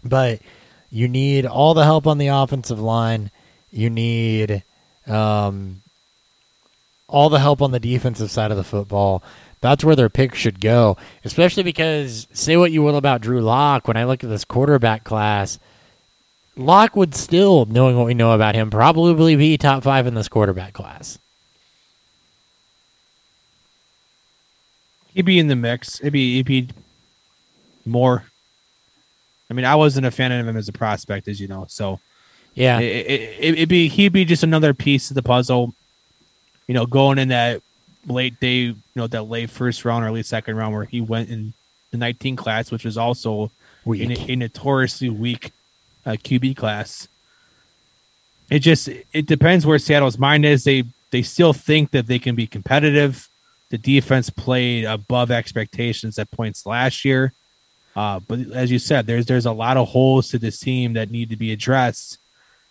but you need all the help on the offensive line. You need um, all the help on the defensive side of the football. That's where their pick should go, especially because say what you will about Drew Lock. When I look at this quarterback class, Lock would still, knowing what we know about him, probably be top five in this quarterback class. He'd be in the mix. It'd be, he'd be more. I mean, I wasn't a fan of him as a prospect, as you know. So Yeah, it, it, it'd be he'd be just another piece of the puzzle. You know, going in that late day, you know, that late first round or late second round where he went in the 19 class, which was also a, a notoriously weak uh, QB class. It just it depends where Seattle's mind is. They they still think that they can be competitive. The defense played above expectations at points last year. Uh, but as you said, there's there's a lot of holes to this team that need to be addressed.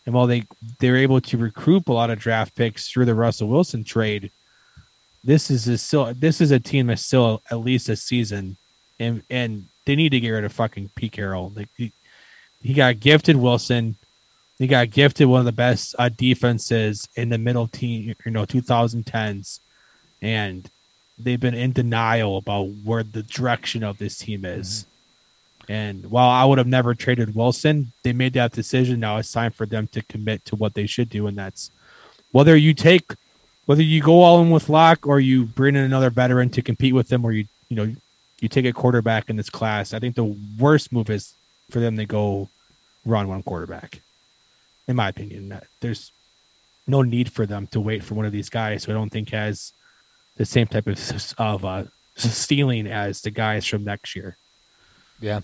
And while they they're able to recruit a lot of draft picks through the Russell Wilson trade, this is a still this is a team that's still at least a season, and and they need to get rid of fucking Pete Carroll. Like he, he got gifted Wilson, he got gifted one of the best uh, defenses in the middle team, you know, 2010s, and they've been in denial about where the direction of this team is. And while I would have never traded Wilson, they made that decision. Now it's time for them to commit to what they should do, and that's whether you take, whether you go all in with Lock or you bring in another veteran to compete with them, or you you know you take a quarterback in this class. I think the worst move is for them to go run one quarterback. In my opinion, there's no need for them to wait for one of these guys who I don't think has the same type of of uh, stealing as the guys from next year. Yeah.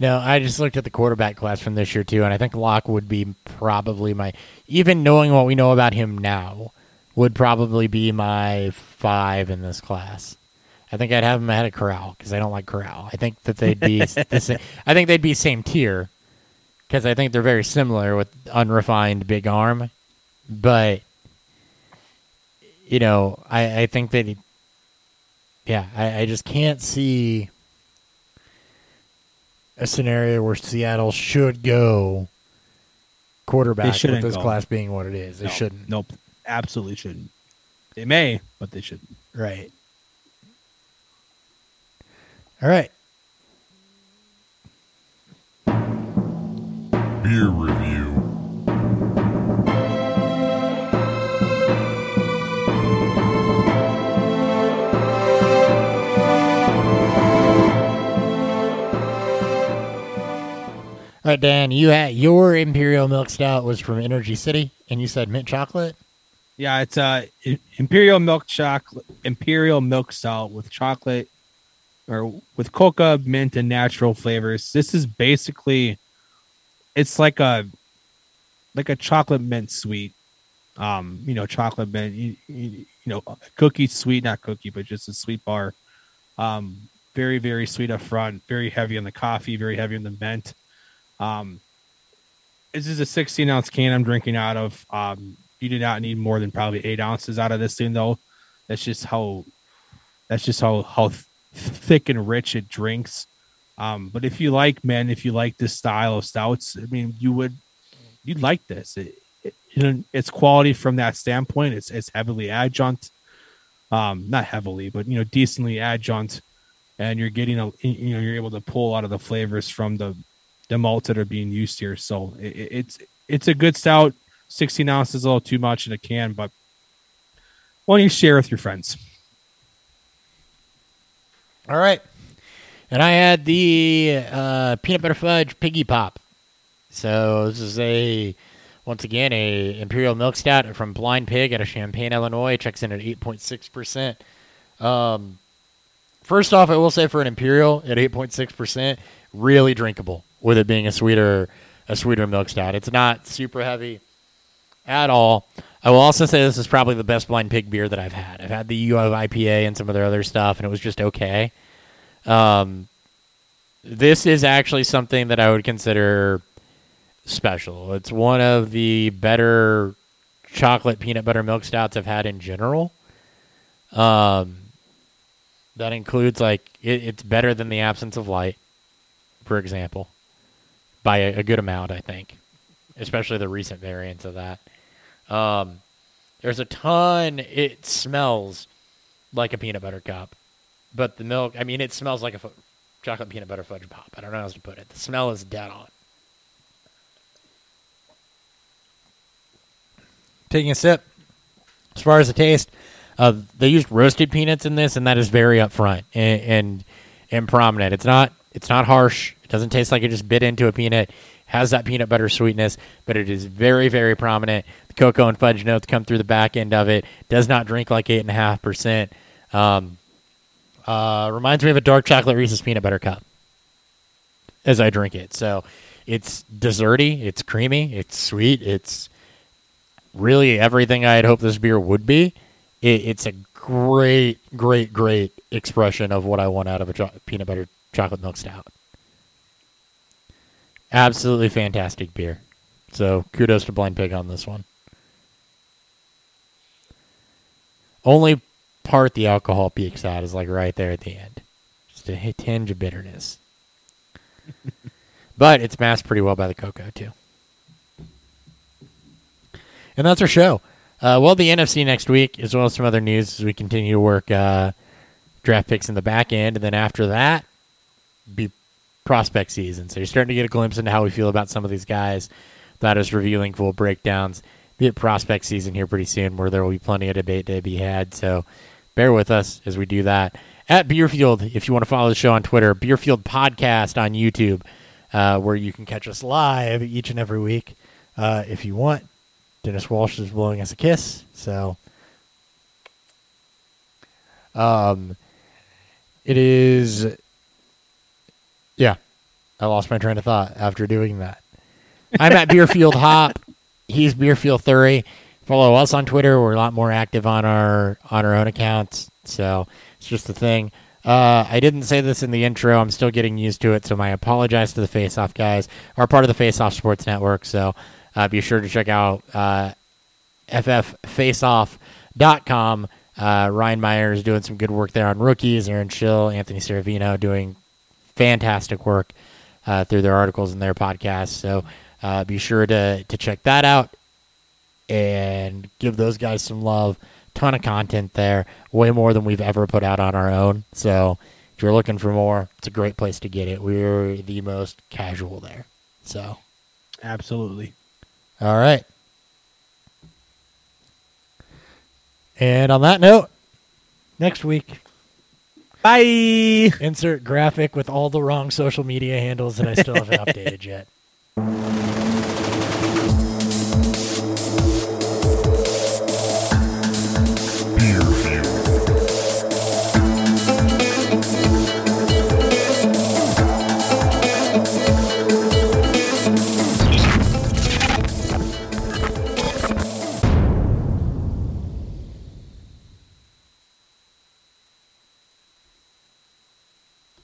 No, I just looked at the quarterback class from this year too, and I think Lock would be probably my even knowing what we know about him now, would probably be my five in this class. I think I'd have him ahead of Corral because I don't like Corral. I think that they'd be the same, I think they'd be same tier because I think they're very similar with unrefined big arm, but you know I I think that yeah I, I just can't see a scenario where Seattle should go quarterback with this go. class being what it is. They No, shouldn't. Nope. Absolutely shouldn't. They may, but they shouldn't. Right. All right. Beer review. Dan, you had your Imperial Milk Stout was from Energy City, and you said mint chocolate. Yeah, it's uh imperial milk chocolate, imperial milk stout with chocolate or with coca, mint, and natural flavors. This is basically, it's like a like a chocolate mint sweet. Um, you know, chocolate mint. You, you, you know, cookie sweet, not cookie, but just a sweet bar. Um, very very sweet up front. Very heavy on the coffee. Very heavy on the mint. Um, this is a 16 ounce can I'm drinking out of. Um, you do not need more than probably eight ounces out of this thing, though. That's just how that's just how how th- thick and rich it drinks. Um, but if you like, man, if you like this style of stouts, I mean, you would you'd like this. It, it, you know, it's quality from that standpoint. It's it's heavily adjunct, um, not heavily, but you know, decently adjunct, and you're getting a you know you're able to pull out of the flavors from the the malts that are being used here. So it, it- it's it's a good stout. 16 ounces a little too much in a can, but why don't you share with your friends? All right. And I had the uh, peanut butter fudge piggy pop. So this is a once again a imperial milk stout from Blind Pig out of Champaign, Illinois. Checks in at eight point six percent. Um, first off, I will say for an imperial at eight point six percent, really drinkable. With it being a sweeter a sweeter milk stout, it's not super heavy at all. I will also say this is probably the best Blind Pig beer that I've had. I've had the U of IPA and some of their other stuff, and it was just okay. Um, this is actually something that I would consider special. It's one of the better chocolate peanut butter milk stouts I've had in general. Um, that includes like it, it's better than the absence of light, for example, by a, a good amount, I think, especially the recent variants of that. Um, there's a ton. It smells like a peanut butter cup, but the milk. I mean, it smells like a chocolate peanut butter fudge pop. I don't know how else to put it. The smell is dead on. Taking a sip. As far as the taste, uh, they used roasted peanuts in this, and that is very upfront and, and and prominent. It's not it's not harsh. It doesn't taste like it just bit into a peanut. Has that peanut butter sweetness, but it is very very prominent. The cocoa and fudge notes come through the back end of it. Does not drink like eight and a half percent. Um, uh, reminds me of a dark chocolate Reese's peanut butter cup as I drink it. So it's desserty, it's creamy, it's sweet, it's really everything I had hoped this beer would be. It, it's a great, great, great expression of what I want out of a cho- peanut butter chocolate milk stout. Absolutely fantastic beer. So kudos to Blind Pig on this one. Only part the alcohol peaks out is like right there at the end. Just a tinge of bitterness. *laughs* but it's masked pretty well by the cocoa too. And that's our show. Uh, well, the NFC next week, as well as some other news as we continue to work uh, draft picks in the back end. And then after that, be prospect season. So you're starting to get a glimpse into how we feel about some of these guys. That is revealing full breakdowns. Be at prospect season here pretty soon where there will be plenty of debate to be had. So bear with us as we do that. At Beerfield, if you want to follow the show on Twitter, Beerfield Podcast on YouTube, uh, where you can catch us live each and every week uh, if you want. Dennis Walsh is blowing us a kiss, so um, it is. I lost my train of thought after doing that. I'm at Beerfield *laughs* Hop. He's Beerfield Thury. Follow us on Twitter. We're a lot more active on our on our own accounts, so it's just a thing. Uh, I didn't say this in the intro. I'm still getting used to it, so my apologize to the Face Off guys. Are part of the Face Off Sports Network, so uh, be sure to check out uh, fffaceoff.com. Uh, Ryan Meyer is doing some good work there on rookies. Aaron Schill, Anthony Seravino doing fantastic work uh, through their articles and their podcasts. So uh, be sure to, to check that out and give those guys some love. Ton of content there, way more than we've ever put out on our own. So If you're looking for more, it's a great place to get it. We're the most casual there. So, Absolutely. all right. And on that note, next week, Bye. Insert graphic with all the wrong social media handles that I still haven't *laughs* updated yet.